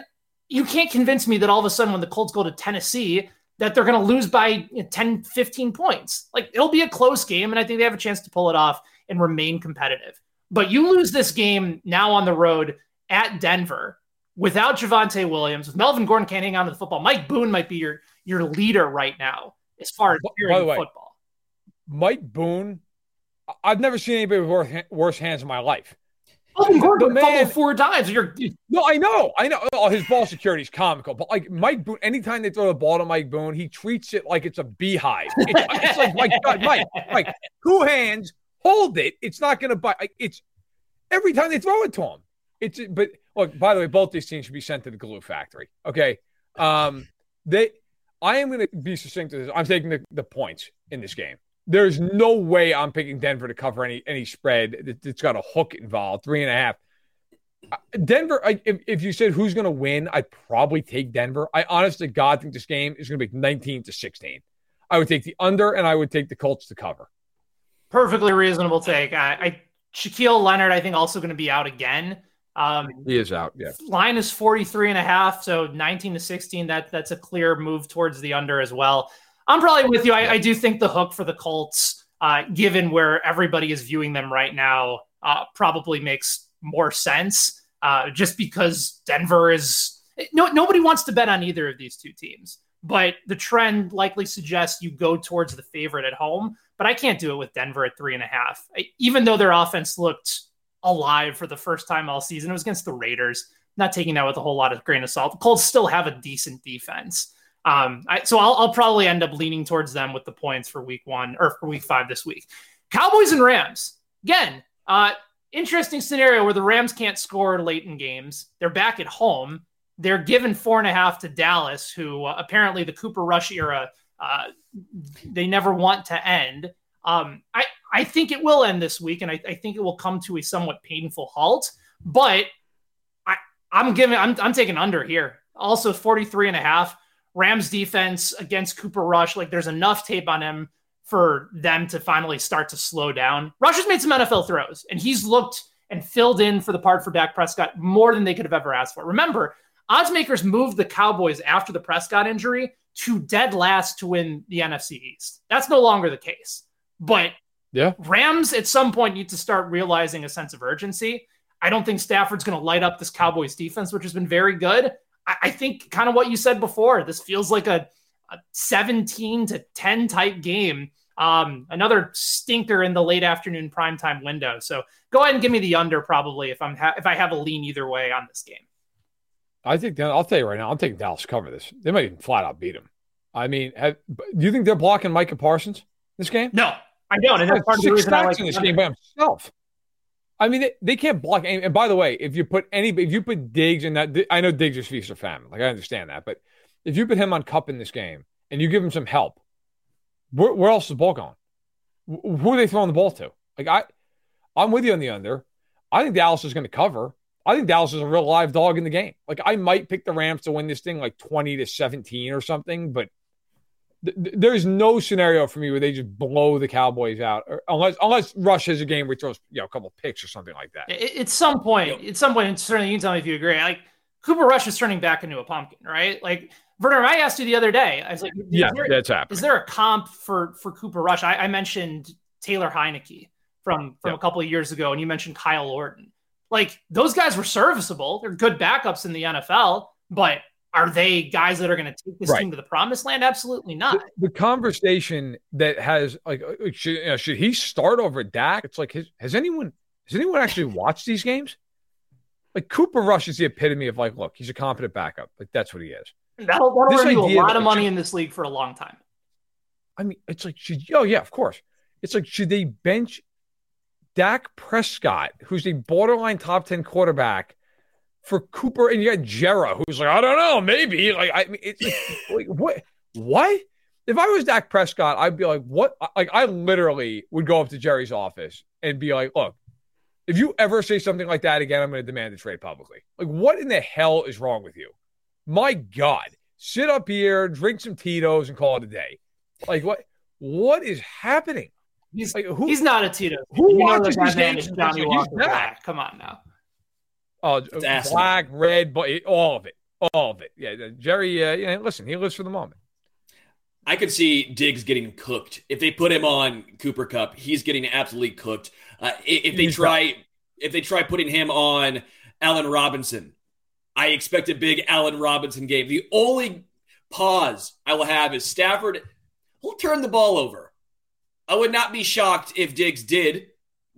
you can't convince me that all of a sudden when the Colts go to Tennessee, that they're going to lose by 10, 15 points. Like it'll be a close game, and I think they have a chance to pull it off and remain competitive. But you lose this game now on the road at Denver without Javonte Williams, with Melvin Gordon can't hang on to the football. Mike Boone might be your your leader right now as far as By the way, football. Mike Boone, I've never seen anybody with worse, worse hands in my life. Melvin Gordon The man- fumbled four times. You're No, I know, I know. Oh, his ball security is comical, but like Mike Boone, anytime they throw the ball to Mike Boone, he treats it like it's a beehive. It's, it's like Mike, God, Mike, Mike, two hands, hold it. It's not going to bite. Like, it's every time they throw it to him. It's but look. By the way, both these teams should be sent to the glue factory. Okay, um, they. I am going to be succinct to this. I'm taking the, the points in this game. There's no way I'm picking Denver to cover any any spread that, that's got a hook involved. Three and a half. Uh, Denver. I, if, if you said who's going to win, I'd probably take Denver. I honestly, God, think this game is going to be 19 to 16. I would take the under, and I would take the Colts to cover. perfectly reasonable take. I, I Shaquille Leonard, I think, also going to be out again. Um, He is out. Yeah. line is 43 and a half so 19 to 16 that that's a clear move towards the under as well i'm probably with you i, I do think the hook for the colts uh, given where everybody is viewing them right now uh, probably makes more sense uh, just because denver is no, nobody wants to bet on either of these two teams but the trend likely suggests you go towards the favorite at home but i can't do it with denver at three and a half I, even though their offense looked alive for the first time all season. It was against the Raiders. Not taking that with a whole lot of grain of salt. The Colts still have a decent defense. Um, I, so I'll, I'll probably end up leaning towards them with the points for week one or for week five this week. Cowboys and Rams. Again, uh, interesting scenario where the Rams can't score late in games. They're back at home. They're given four and a half to Dallas, who uh, apparently the Cooper Rush era, uh, they never want to end. Um, I, I think it will end this week, and I, I think it will come to a somewhat painful halt. But I, I'm giving, I'm, I'm taking under here. Also, 43 and a half. Rams defense against Cooper Rush. Like, there's enough tape on him for them to finally start to slow down. Rush has made some NFL throws, and he's looked and filled in for the part for Dak Prescott more than they could have ever asked for. Remember, odds makers moved the Cowboys after the Prescott injury to dead last to win the NFC East. That's no longer the case. But Yeah. Rams at some point need to start realizing a sense of urgency. I don't think Stafford's going to light up this Cowboys defense, which has been very good. I, I think kind of what you said before. This feels like a, a 17 to 10 type game. Um, another stinker in the late afternoon primetime window. So go ahead and give me the under probably if I'm ha- if I have a lean either way on this game. I think that I'll tell you right now, I'm taking Dallas to cover this. They might even flat out beat them. I mean, have, do you think they're blocking Micah Parsons this game? No, I don't, and that's part of the reason I like this game by himself. I mean, they, they can't block. And, and by the way, if you put any, if you put Diggs in that, I know Diggs is feast or famine. Like I understand that, but if you put him on cup in this game and you give him some help, where, where else is the ball going? Who are they throwing the ball to? Like I, I'm with you on the under. I think Dallas is going to cover. I think Dallas is a real live dog in the game. Like I might pick the Rams to win this thing like 20 to 17 or something, but th- th- there's no scenario for me where they just blow the Cowboys out, or, unless unless Rush has a game where he throws you know a couple picks or something like that. At at some point, at some point, and certainly you can tell me if you agree. Like Cooper Rush is turning back into a pumpkin, right? Like Werner, I asked you the other day. I was like, is Yeah, there- that's happening. is there a comp for for Cooper Rush? I, I mentioned Taylor Heinicke from from a couple of years ago, and you mentioned Kyle Orton. Like those guys were serviceable. They're good backups in the NFL, but are they guys that are going to take this Right. team to the promised land? Absolutely not. the, the conversation that has like uh, should, you know, should he start over Dak? It's like has, has anyone has anyone actually watched these games? Like Cooper Rush is the epitome of like, look, he's a competent backup. Like that's what he is. That'll, that'll earn you a lot of money in this league for a long time. I mean, it's like, should, oh yeah, of course. It's like, should they bench Dak Prescott, who's a borderline top ten quarterback, for Cooper? And you got Jera, who's like, I don't know, maybe. Like, I mean, it's like, what? What? If I was Dak Prescott, I'd be like, what? Like, I literally would go up to Jerry's office and be like, look, if you ever say something like that again, I'm going to demand a trade publicly. Like, what in the hell is wrong with you? My God, sit up here, drink some Tito's, and call it a day. Like what? What is happening? He's Like, who- he's not a Tito. who you watches these man games is and Johnnie Walker. Come on now. Oh, It's asinine. black, red, but all of it, all of it. Yeah, Jerry. Uh, yeah, listen, he lives for the moment. I could see Diggs getting cooked if they put him on Cooper Kupp. He's getting absolutely cooked. Uh, if they try, if they try putting him on Allen Robinson, I expect a big Allen Robinson game. The only pause I will have is Stafford will turn the ball over. I would not be shocked if Diggs did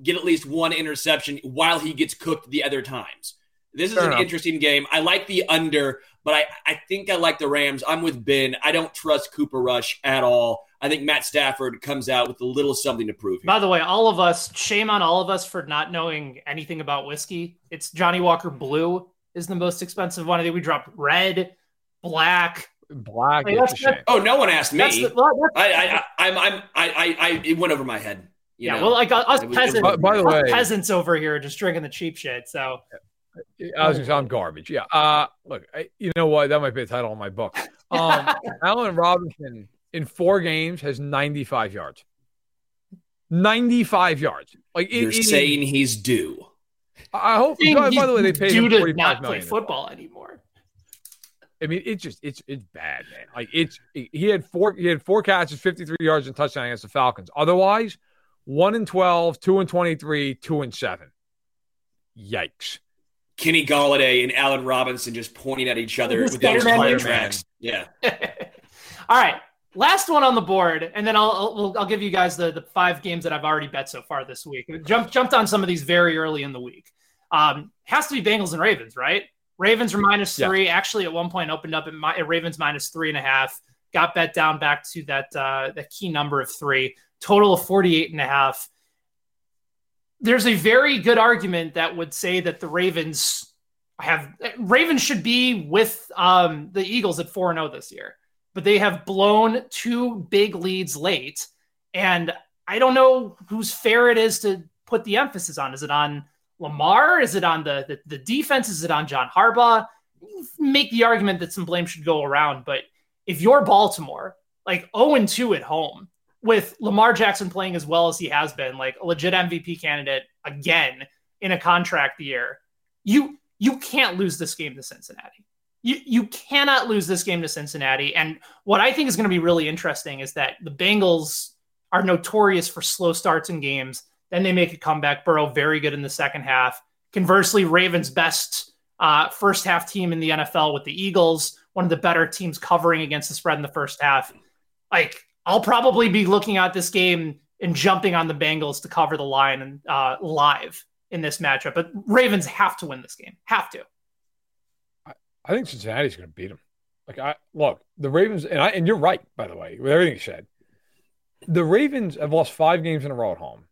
get at least one interception while he gets cooked the other times. This is Fair an enough. interesting game. I like the under, but I, I think I like the Rams. I'm with Ben. I don't trust Cooper Rush at all. I think Matt Stafford comes out with a little something to prove here. By the way, all of us, shame on all of us for not knowing anything about whiskey. It's Johnnie Walker Blue is the most expensive one. I think we dropped red, black. Black. Like, it's that's- oh, no one asked me. That's the, well, that's- I, I, I, I'm, I'm, I, I, I, it went over my head. You yeah, know? well, like uh, us peasants, By- by the us way- peasants over here are just drinking the cheap shit. So I was gonna say I'm garbage. Yeah. Uh, look, I, you know what? That might be the title of my book. Um, Allen Robinson in four games has 95 yards. 95 yards. Like it- you're it is- saying he's due. I hope. By, by the way, they paid due him to 45 not play million. football anymore. I mean, it's just it's it's bad, man. Like it's he had four he had four catches, 53 yards and touchdown against the Falcons. Otherwise, one and 12, two and 23, two and seven. Yikes. Kenny Golladay and Allen Robinson just pointing at each other with those Spider-Man? contracts. Yeah. All right, last one on the board, and then I'll I'll, I'll give you guys the the five games that I've already bet so far this week. Jumped jumped on some of these very early in the week. Um, has to be Bengals and Ravens, right? Ravens are minus Yeah. three. Actually, at one point opened up at, my, at Ravens minus three and a half. Got bet down back to that uh, that key number of three. Total of 48 and a half. There's a very good argument that would say that the Ravens have Ravens should be with um, the Eagles at 4 0 this year, but they have blown two big leads late. And I don't know whose fair it is to put the emphasis on. Is it on Lamar? Is it on the, the, the defense? Is it on John Harbaugh? Make the argument that some blame should go around. But if you're Baltimore, like 0 2 at home, with Lamar Jackson playing as well as he has been, like a legit MVP candidate again in a contract year, you you can't lose this game to Cincinnati. You you cannot lose this game to Cincinnati. And what I think is going to be really interesting is that the Bengals are notorious for slow starts in games. Then they make a comeback. Burrow very good in the second half. Conversely, Ravens best uh, first half team in the NFL with the Eagles, one of the better teams covering against the spread in the first half. Like I'll probably be looking at this game and jumping on the Bengals to cover the line and uh, live in this matchup. But Ravens have to win this game. Have to. I think Cincinnati's going to beat them. Like I look, the Ravens, and I and you're right, by the way, with everything you said. The Ravens have lost five games in a row at home.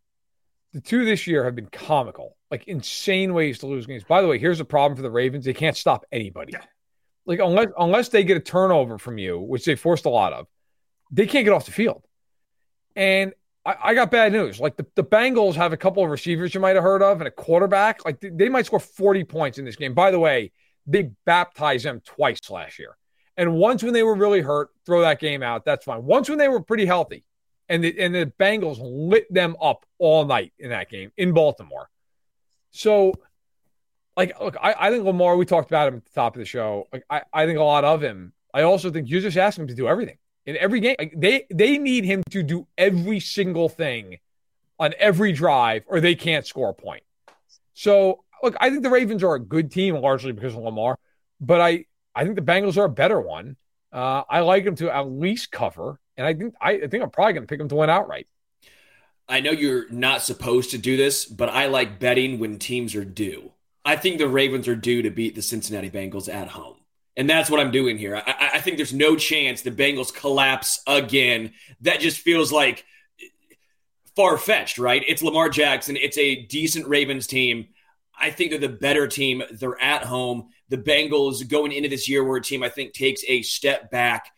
The two this year have been comical, like insane ways to lose games. By the way, here's the problem for the Ravens: they can't stop anybody. Yeah. Like unless unless they get a turnover from you, which they forced a lot of, they can't get off the field. And I, I got bad news. Like the, the Bengals have a couple of receivers you might have heard of and a quarterback. Like they, they might score 40 points in this game. By the way, they baptized them twice last year. And once when they were really hurt, throw that game out. That's fine. Once when they were pretty healthy, and the and the Bengals lit them up all night in that game in Baltimore. So, like, look, I, I think Lamar. We talked about him at the top of the show. Like, I, I think a lot of him. I also think you're just asking him to do everything in every game. Like, they they need him to do every single thing on every drive, or they can't score a point. So, look, I think the Ravens are a good team largely because of Lamar, but I I think the Bengals are a better one. Uh, I like them to at least cover, and I think I, I think I'm probably going to pick them to win outright. I know you're not supposed to do this, but I like betting when teams are due. I think the Ravens are due to beat the Cincinnati Bengals at home. And that's what I'm doing here. I, I think there's no chance the Bengals collapse again. That just feels like far fetched, right? It's Lamar Jackson. It's a decent Ravens team. I think they're the better team. They're at home. The Bengals going into this year were a team I think takes a step back.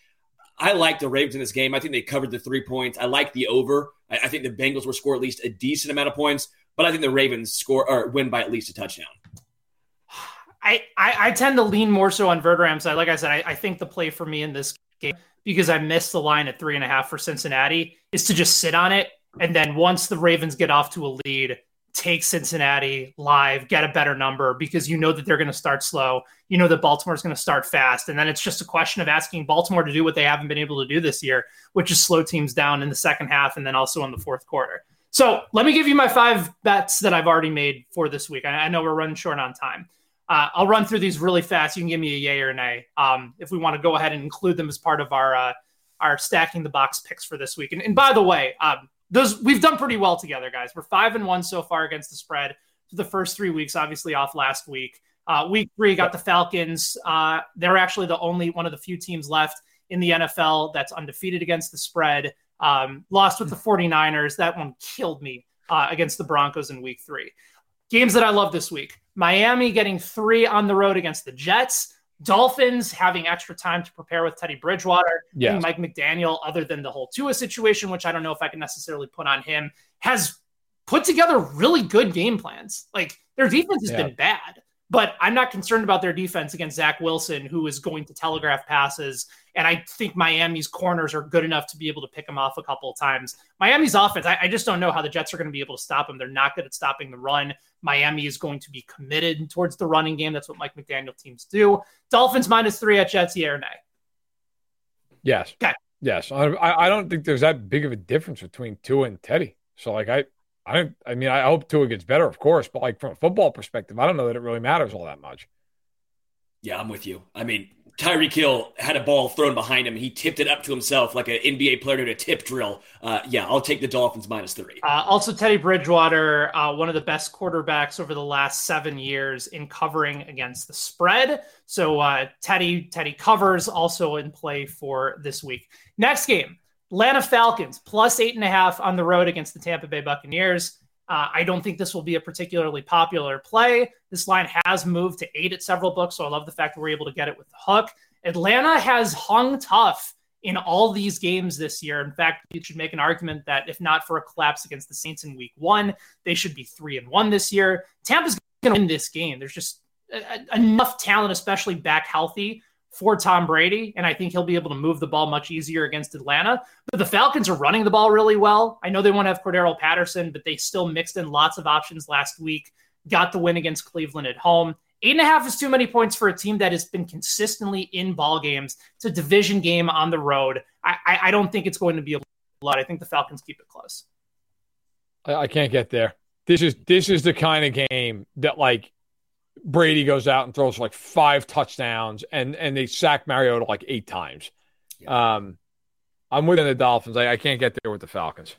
I like the Ravens in this game. I think they covered the three points. I like the over. I, I think the Bengals will score at least a decent amount of points, but I think the Ravens score or win by at least a touchdown. I, I, I tend to lean more so on Verderame side. Like I said, I, I think the play for me in this game because I missed the line at three and a half for Cincinnati is to just sit on it. And then once the Ravens get off to a lead, take Cincinnati live, get a better number because you know that they're going to start slow. You know that Baltimore's going to start fast. And then it's just a question of asking Baltimore to do what they haven't been able to do this year, which is slow teams down in the second half and then also in the fourth quarter. So let me give you my five bets that I've already made for this week. I, I know we're running short on time. Uh, I'll run through these really fast. You can give me a yay or a nay um, if we want to go ahead and include them as part of our uh, our stacking the box picks for this week. And, and by the way, um, those we've done pretty well together, guys. We're five and one so far against the spread for the first three weeks. Obviously, off last week. Uh, week three got the Falcons. Uh, they're actually the only one of the few teams left in the NFL that's undefeated against the spread. Um, lost with the 49ers. That one killed me uh, against the Broncos in week three. Games that I love this week Miami getting three on the road against the Jets. Dolphins having extra time to prepare with Teddy Bridgewater. Yes. Mike McDaniel, other than the whole Tua situation, which I don't know if I can necessarily put on him, has put together really good game plans. Like their defense has Yeah. been bad, but I'm not concerned about their defense against Zach Wilson, who is going to telegraph passes. And I think Miami's corners are good enough to be able to pick him off a couple of times. Miami's offense, I, I just don't know how the Jets are going to be able to stop him. They're not good at stopping the run. Miami is going to be committed towards the running game. That's what Mike McDaniel teams do. Dolphins minus three at Jets, yeah or nay? Yes. Okay. Yes. I, I I don't think there's that big of a difference between Tua and Teddy. So like I I don't I mean I hope Tua gets better, of course, but like from a football perspective, I don't know that it really matters all that much. Yeah, I'm with you. I mean, Tyreek Hill had a ball thrown behind him. He tipped it up to himself like an NBA player doing a tip drill. Uh, yeah, I'll take the Dolphins minus three. Uh, also, Teddy Bridgewater, uh, one of the best quarterbacks over the last seven years in covering against the spread. So uh, Teddy Teddy covers also in play for this week. Next game, Atlanta Falcons plus eight and a half on the road against the Tampa Bay Buccaneers. Uh, I don't think this will be a particularly popular play. This line has moved to eight at several books, so I love the fact that we're able to get it with the hook. Atlanta has hung tough in all these games this year. In fact, you should make an argument that if not for a collapse against the Saints in week one, they should be three and one this year. Tampa's going to win this game. There's just a- enough talent, especially back healthy, for Tom Brady, and I think he'll be able to move the ball much easier against Atlanta. But the Falcons are running the ball really well. I know they won't have Cordarrelle Patterson, but they still mixed in lots of options last week. Got the win against Cleveland at home. Eight and a half is too many points for a team that has been consistently in ball games. It's a division game on the road. I, I, I don't think it's going to be a lot. I think the Falcons keep it close. I, I can't get there. This is this is the kind of game that like Brady goes out and throws like five touchdowns and and they sack Mariota like eight times. Um, I'm within the Dolphins. I, I can't get there with the Falcons.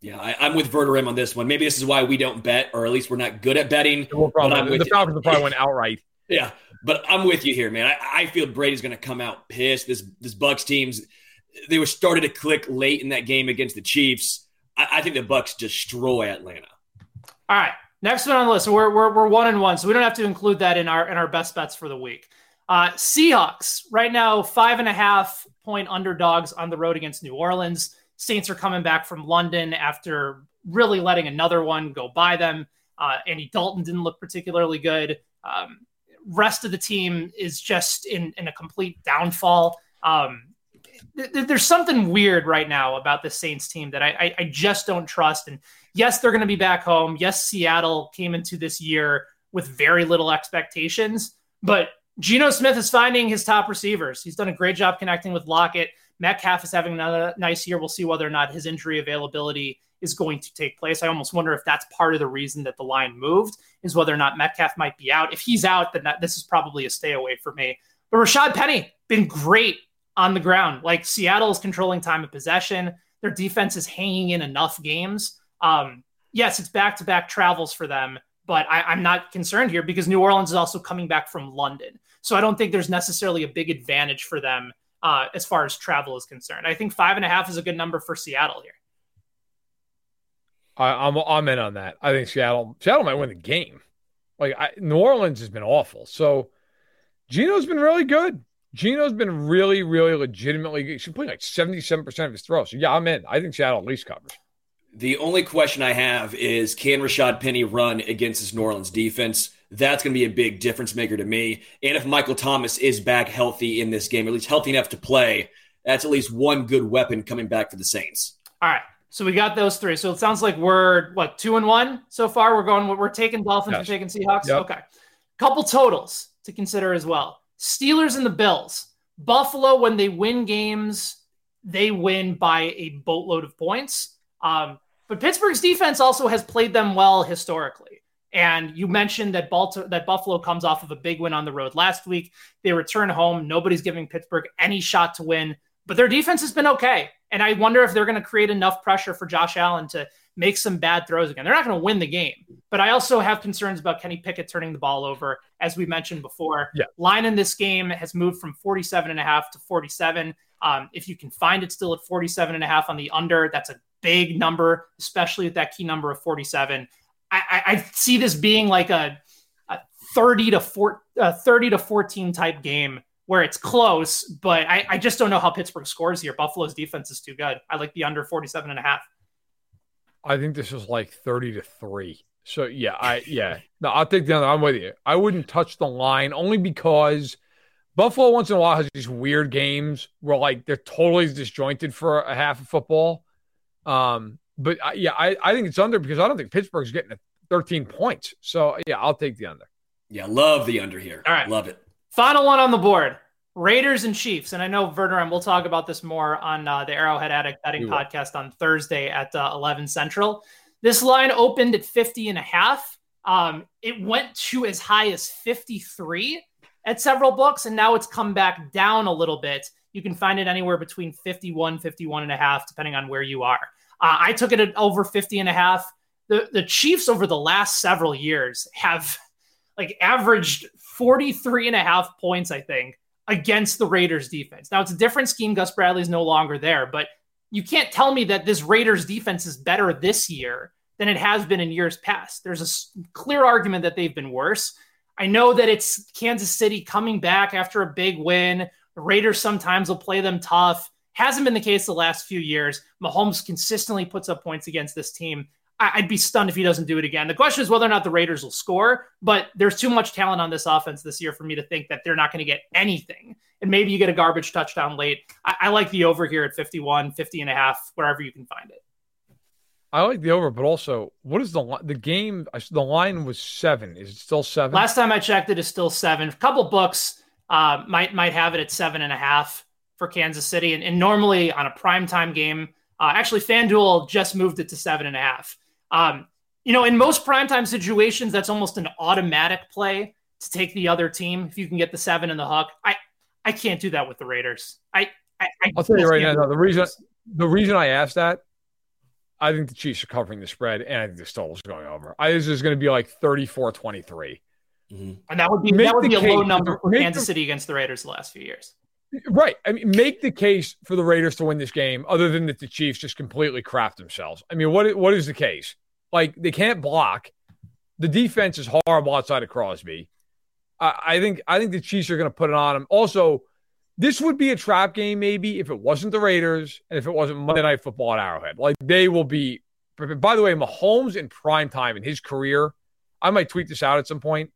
Yeah, I, I'm with Verderame on this one. Maybe this is why we don't bet, or at least we're not good at betting. We'll probably, with the. Falcons will probably win outright. Yeah, but I'm with you here, man. I, I feel Brady's going to come out pissed. This this Bucks teams, they were started to click late in that game against the Chiefs. I, I think the Bucks destroy Atlanta. All right. Next one on the list. We're, we're, we're one and one, so we don't have to include that in our in our best bets for the week. Uh, Seahawks right now five and a half point underdogs on the road against New Orleans. Saints are coming back from London after really letting another one go by them. Uh, Andy Dalton didn't look particularly good. Um, rest of the team is just in in a complete downfall. Um, th- th- there's something weird right now about the Saints team that I, I, I just don't trust. And yes, they're going to be back home. Yes, Seattle came into this year with very little expectations, but Geno Smith is finding his top receivers. He's done a great job connecting with Lockett. Metcalf is having another nice year. We'll see whether or not his injury availability is going to take place. I almost wonder if that's part of the reason that the line moved is whether or not Metcalf might be out. If he's out, then that, this is probably a stay away for me. But Rashad Penny been great on the ground. Like Seattle is controlling time of possession. Their defense is hanging in enough games. Um, yes, it's back to back travels for them, but I, I'm not concerned here because New Orleans is also coming back from London. So I don't think there's necessarily a big advantage for them uh, as far as travel is concerned. I think five and a half is a good number for Seattle here. I, I'm I'm in on that. I think Seattle Seattle might win the game. Like I, New Orleans has been awful. So Geno's been really good. Geno's been really, really legitimately good. He's playing like 77% of his throws. So yeah, I'm in. I think Seattle at least covers. The only question I have is can Rashad Penny run against this New Orleans defense? That's going to be a big difference maker to me. And if Michael Thomas is back healthy in this game, or at least healthy enough to play, that's at least one good weapon coming back for the Saints. All right. So we got those three. So it sounds like we're what two and one so far. We're going. We're taking Dolphins. Yes. We're taking Seahawks. Yep. Okay. Couple totals to consider as well. Steelers and the Bills. Buffalo, when they win games, they win by a boatload of points. Um, but Pittsburgh's defense also has played them well historically. And you mentioned that Baltimore, that Buffalo comes off of a big win on the road last week. They return home. Nobody's giving Pittsburgh any shot to win, but their defense has been okay. And I wonder if they're going to create enough pressure for Josh Allen to make some bad throws again. They're not going to win the game, but I also have concerns about Kenny Pickett turning the ball over, as we mentioned before. Yeah. Line in this game has moved from 47 and a half to 47. Um, if you can find it still at 47 and a half on the under, that's a big number, especially at that key number of 47. I, I, I see this being like a, a 30 to 4, uh, 30 to 14 type game where it's close, but I, I just don't know how Pittsburgh scores here. Buffalo's defense is too good. I like the under 47 and a half. I think this is like 30 to 3. So yeah, I yeah. No, I'll take the other. I'm with you. I wouldn't touch the line only because Buffalo once in a while has these weird games where like they're totally disjointed for a half of football. Um, but I, yeah, I, I think it's under because I don't think Pittsburgh's getting 13 points. So yeah, I'll take the under. Yeah, love the under here. All right, love it. Final one on the board: Raiders and Chiefs. And I know Werner, and we'll talk about this more on uh, the Arrowhead Addict Betting podcast on Thursday at uh, 11 Central. This line opened at 50 and a half. Um, it went to as high as 53 at several books, and now it's come back down a little bit. You can find it anywhere between 51, 51 and a half, depending on where you are. Uh, I took it at over 50 and a half. The, the Chiefs over the last several years have like averaged 43 and a half points, I think, against the Raiders defense. Now it's a different scheme. Gus Bradley's no longer there, but you can't tell me that this Raiders defense is better this year than it has been in years past. There's a clear argument that they've been worse. I know that it's Kansas City coming back after a big win. The Raiders sometimes will play them tough. Hasn't been the case the last few years. Mahomes consistently puts up points against this team. I'd be stunned if he doesn't do it again. The question is whether or not the Raiders will score, but there's too much talent on this offense this year for me to think that they're not going to get anything. And maybe you get a garbage touchdown late. I, I, like the over here at 51, 50 and a half, wherever you can find it. I like the over, but also, what is the the game? The line was seven. Is it still seven? Last time I checked, it is still seven. A couple books uh, might might have it at seven and a half for Kansas City, and, and normally on a primetime game, uh, actually FanDuel just moved it to seven and a half. Um, you know, in most primetime situations, that's almost an automatic play to take the other team if you can get the seven and the hook. I I can't do that with the Raiders. I, I, I will tell you right now. No, the reason the reason I asked that I think the Chiefs are covering the spread, and I think the total's going over. I think is going to be like 34 23. Mm-hmm. And that would be make that would be a case, low number for Kansas the, City against the Raiders the last few years. Right. I mean, make the case for the Raiders to win this game, other than that the Chiefs just completely craft themselves. I mean, what what is the case? Like they can't block. The defense is horrible outside of Crosby. I, I think I think the Chiefs are going to put it on them. Also, this would be a trap game maybe if it wasn't the Raiders and if it wasn't Monday Night Football at Arrowhead. Like they will be. By the way, Mahomes in prime time in his career, I might tweet this out at some point.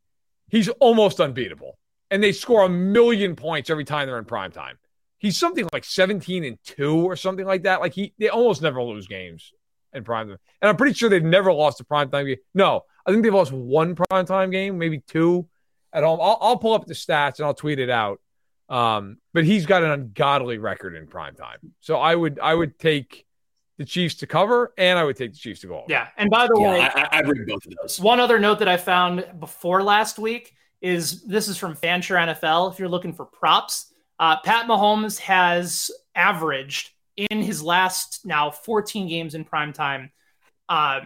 He's almost unbeatable, and they score a million points every time they're in prime time. He's something like seventeen and two or something like that. Like he, they almost never lose games in prime time, and I'm pretty sure they've never lost a prime time game. No, I think they've lost one prime time game, maybe two at home. I'll, I'll pull up the stats and I'll tweet it out. Um, but he's got an ungodly record in prime time. So I would I would take the Chiefs to cover, and I would take the Chiefs to go. Yeah, and by the yeah, way, I, I read both of those. One other note that I found before last week is this is from Fanshare NFL. If you're looking for props, uh, Pat Mahomes has averaged in his last now 14 games in prime time uh,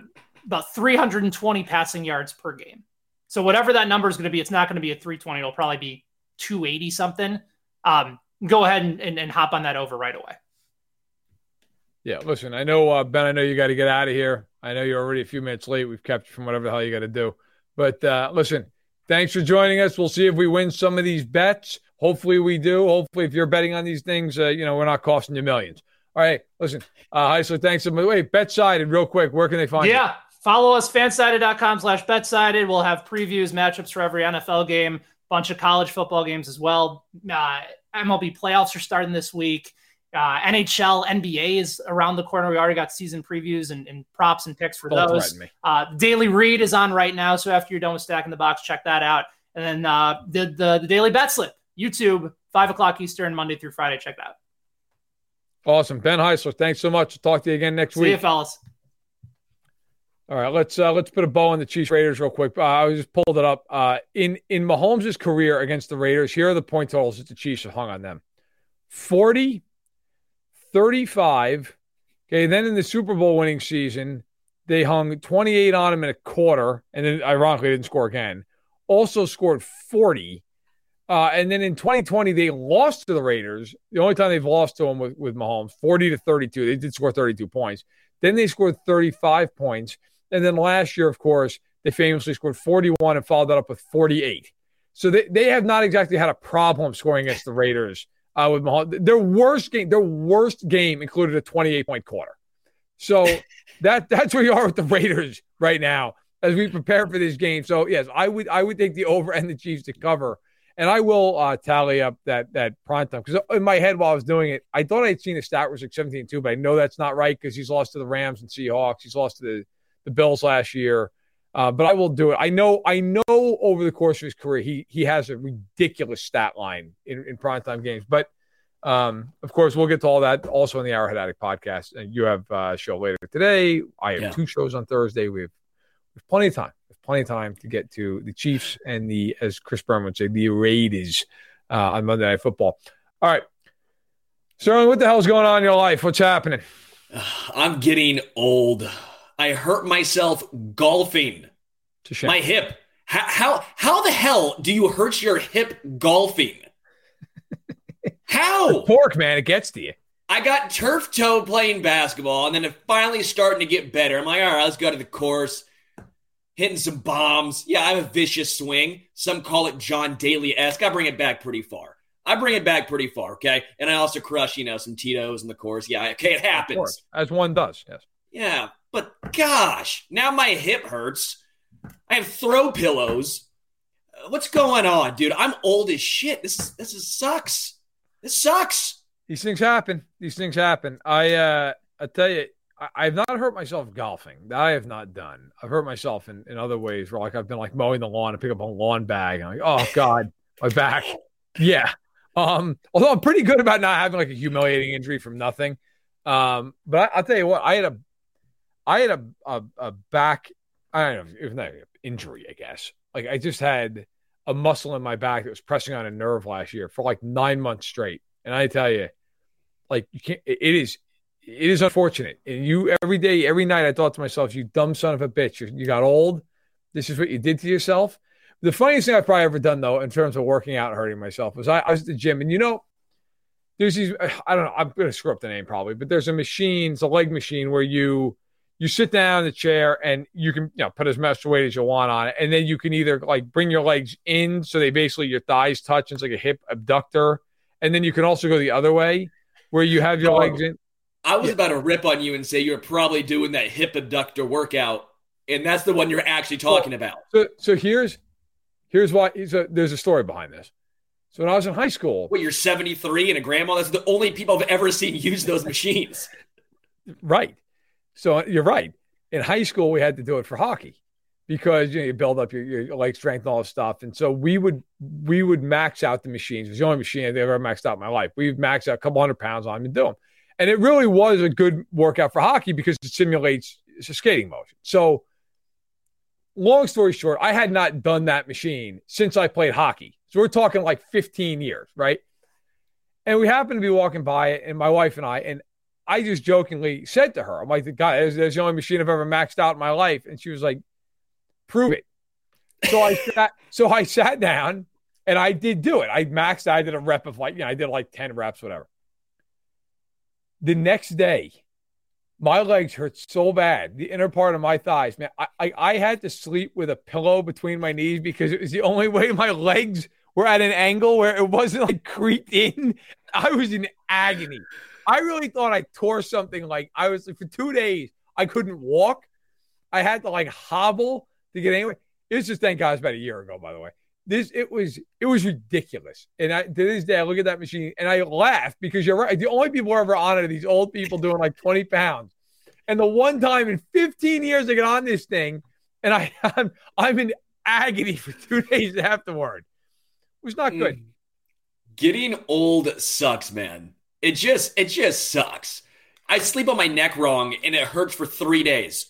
about 320 passing yards per game. So whatever that number is going to be, it's not going to be a 320. It'll probably be 280 something, um, go ahead and, and, and, hop on that over right away. Yeah, listen, I know, uh, Ben, I know you got to get out of here. I know you're already a few minutes late. We've kept you from whatever the hell you got to do. But uh, listen, thanks for joining us. We'll see if we win some of these bets. Hopefully we do. Hopefully, if you're betting on these things, uh, you know, we're not costing you millions. All right, listen, uh, Heisler, thanks. So, wait, BetSided real quick. Where can they find yeah. you? Yeah. Follow us, fansided.com slash betsided. We'll have previews, matchups for every NFL game bunch of college football games as well. Uh, MLB playoffs are starting this week. Uh, NHL, NBA is around the corner. We already got season previews and, and props and picks for Don't those. Uh, Daily Read is on right now. So after you're done with Stacking the Box, check that out. And then uh, the, the, the Daily Bet Slip, YouTube, 5 o'clock Eastern, Monday through Friday. Check that out. Awesome. Ben Heisler, thanks so much. Talk to you again next See week. See you, fellas. All right, let's uh, let's put a bow on the Chiefs Raiders real quick. Uh, I just pulled it up. Uh, in in Mahomes' career against the Raiders, here are the point totals that the Chiefs have hung on them 40, 35. Okay, then in the Super Bowl winning season, they hung 28 on him in a quarter, and then ironically didn't score again. Also scored 40. Uh, and then in 2020, they lost to the Raiders. The only time they've lost to them with, with Mahomes, 40 to 32. They did score 32 points. Then they scored 35 points. And then last year, of course, they famously scored 41 and followed that up with 48. So they, they have not exactly had a problem scoring against the Raiders uh, with Mahomes. Their worst game, their worst game included a 28 point quarter. So that that's where you are with the Raiders right now as we prepare for this game. So yes, I would I would take the over and the Chiefs to cover. And I will uh, tally up that that prime time because in my head while I was doing it, I thought I'd seen a stat was like 17 2, but I know that's not right because he's lost to the Rams and Seahawks. He's lost to the, the Bills last year. Uh, but I will do it. I know I know over the course of his career, he he has a ridiculous stat line in, in primetime games. But um, of course, we'll get to all that also in the Arrowhead Addict podcast. And you have a show later today. I have Yeah. two shows on Thursday. We have, we have plenty of time. Have plenty of time to get to the Chiefs and the, as Chris Berman would say, the Raiders uh, on Monday Night Football. All right. Sterling, what the hell's going on in your life? What's happening? I'm getting old. I hurt myself golfing. My hip. How, how how the hell do you hurt your hip golfing? How? Pork, man, it gets to you. I got turf toe playing basketball, and then it finally starting to get better. I'm like, all right, let's go to the course, hitting some bombs. Yeah, I have a vicious swing. Some call it John Daly esque. I bring it back pretty far. I bring it back pretty far, okay? And I also crush, you know, some Tito's in the course. Yeah, okay, it Of happens. course, as one does. Yes. Yeah, but gosh, now my hip hurts. I have throw pillows. Uh, What's going on, dude? I'm old as shit. This is this is sucks. This sucks. These things happen. These things happen. I uh I tell you, I, I've not hurt myself golfing. That I have not done. I've hurt myself in, in other ways where like I've been like mowing the lawn and pick up a lawn bag. And I'm like, oh God, my back. Yeah. Um, although I'm pretty good about not having like a humiliating injury from nothing. Um, but I, I'll tell you what, I had a I had a a, a back I don't know if not an injury, I guess. Like I just had a muscle in my back that was pressing on a nerve last year for like nine months straight. And I tell you, like you can't it is it is unfortunate. And you every day, every night I thought to myself, you dumb son of a bitch, you, you got old. This is what you did to yourself. The funniest thing I've probably ever done though, in terms of working out and hurting myself, was I, I was at the gym and you know, there's these I don't know, I'm gonna screw up the name probably, but there's a machine, it's a leg machine where you you sit down in the chair and you can you know put as much weight as you want on it, and then you can either like bring your legs in so they basically your thighs touch, and it's like a hip abductor, and then you can also go the other way where you have your Oh. legs in. I was Yeah. about to rip on you and say you're probably doing that hip abductor workout, and that's the one you're actually talking about. So so here's here's why so there's a story behind this. So when I was in high school, What, you're 73 and a grandma? That's the only people I've ever seen use those machines. right. So you're right. In high school, we had to do it for hockey because you know you build up your, your leg strength and all this stuff. And so we would we would max out the machines. It was the only machine I've ever maxed out in my life. We would max out a couple hundred pounds on them and do them. And it really was a good workout for hockey because it simulates skating motion. So long story short, I had not done that machine since I played hockey. So we're talking like 15 years, right? And we happened to be walking by it, and my wife and I, and I just jokingly said to her, I'm like, God, that's, that's the only machine I've ever maxed out in my life. And she was like, prove it. So I sat, so I sat down and I did do it. I maxed, I did a rep of like, you know, I did like 10 reps, whatever. The next day, my legs hurt so bad, the inner part of my thighs, man. I, I, I had to sleep with a pillow between my knees because it was the only way my legs were at an angle where it wasn't like creeped in. I was in agony. I really thought I tore something like I was for two days. I couldn't walk. I had to like hobble to get anywhere. It was just thank God it was about a year ago, by the way. this it was it was ridiculous. And I to this day I look at that machine and I laugh because you're right. The only people who are ever on it are these old people doing like 20 pounds. And the one time in 15 years I get on this thing and I I'm, I'm in agony for two days afterward. It was not good. Mm. Getting old sucks, man. It just it just sucks. I sleep on my neck wrong and it hurts for three days.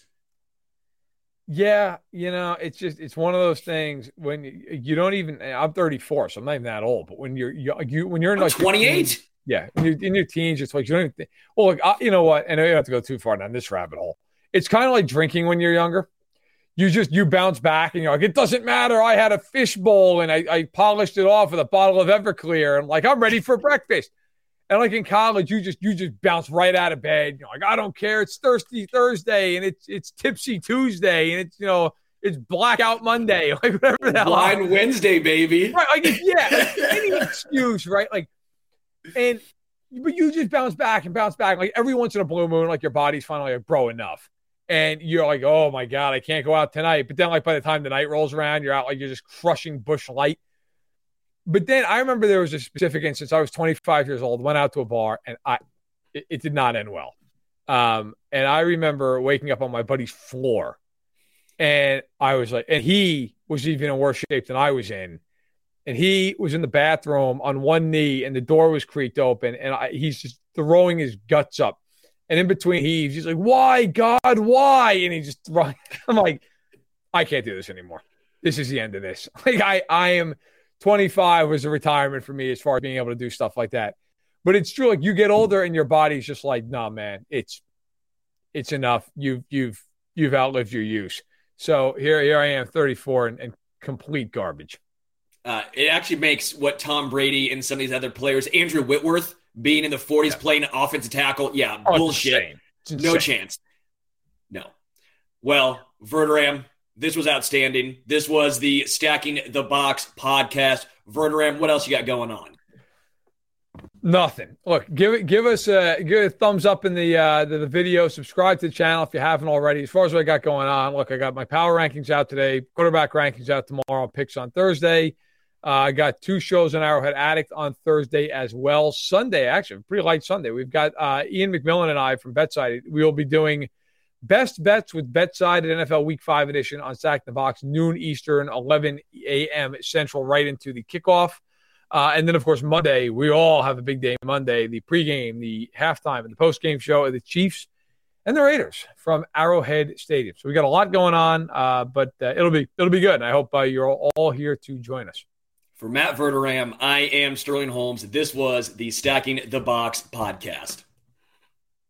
Yeah, you know, it's just it's one of those things when you, you don't even. I'm 34, so I'm not even that old. But when you're you, you when you're in like 28, yeah, when you're in your teens, it's like you don't even. Think, well, look, I, you know what? And I don't have to go too far down this rabbit hole. It's kind of like drinking when you're younger. You just you bounce back and you're like, it doesn't matter. I had a fish bowl and I, I polished it off with a bottle of Everclear and like I'm ready for breakfast. And like in college, you just you just bounce right out of bed. You're like, I don't care. It's thirsty Thursday and it's it's tipsy Tuesday and it's you know it's blackout Monday, like whatever the hell. Wine Wednesday, baby. Right? Like yeah, like, any excuse, right? Like, and but you just bounce back and bounce back. Like every once in a blue moon, like your body's finally like, bro, enough. And you're like, oh my god, I can't go out tonight. But then, like by the time the night rolls around, you're out like you're just crushing Busch Light but then I remember there was a specific instance. I was 25 years old, went out to a bar, and I it, it did not end well. Um, and I remember waking up on my buddy's floor, and I was like, and he was even in worse shape than I was in, and he was in the bathroom on one knee, and the door was creaked open, and I, he's just throwing his guts up, and in between heaves, he's like, "Why, God, why?" And he just, I'm like, I can't do this anymore. This is the end of this. Like I, I am 25 was a retirement for me as far as being able to do stuff like that. But it's true, like you get older and your body's just like, nah, man, it's it's enough. You've you've you've outlived your use. So here here I am, 34 and, and complete garbage. Uh, it actually makes what Tom Brady and some of these other players, Andrew Whitworth, being in the 40s yeah. playing offensive tackle, yeah, oh, bullshit. No chance. No. Well, Verderame, this was outstanding. This was the Stacking the Box podcast. Verderame, what else you got going on? Nothing. Look, give it, give us a give a thumbs up in the, uh, the, the video. Subscribe to the channel if you haven't already. As far as what I got going on, look, I got my power rankings out today. Quarterback rankings out tomorrow. Picks on Thursday. Uh, I got two shows on Arrowhead Addict on Thursday as well. Sunday, actually, pretty light Sunday. We've got uh, Ian McMillan and I from BetSided. We will be doing Best bets with Betside at NFL Week 5 edition on Stack the Box, noon Eastern, 11 a.m. Central, right into the kickoff. Uh, and then, of course, Monday, we all have a big day Monday, the pregame, the halftime, and the postgame show of the Chiefs and the Raiders from Arrowhead Stadium. So we got a lot going on, uh, but uh, it'll be it'll be good. And I hope uh, you're all here to join us. For Matt Verderame, I am Sterling Holmes. This was the Stacking the Box podcast.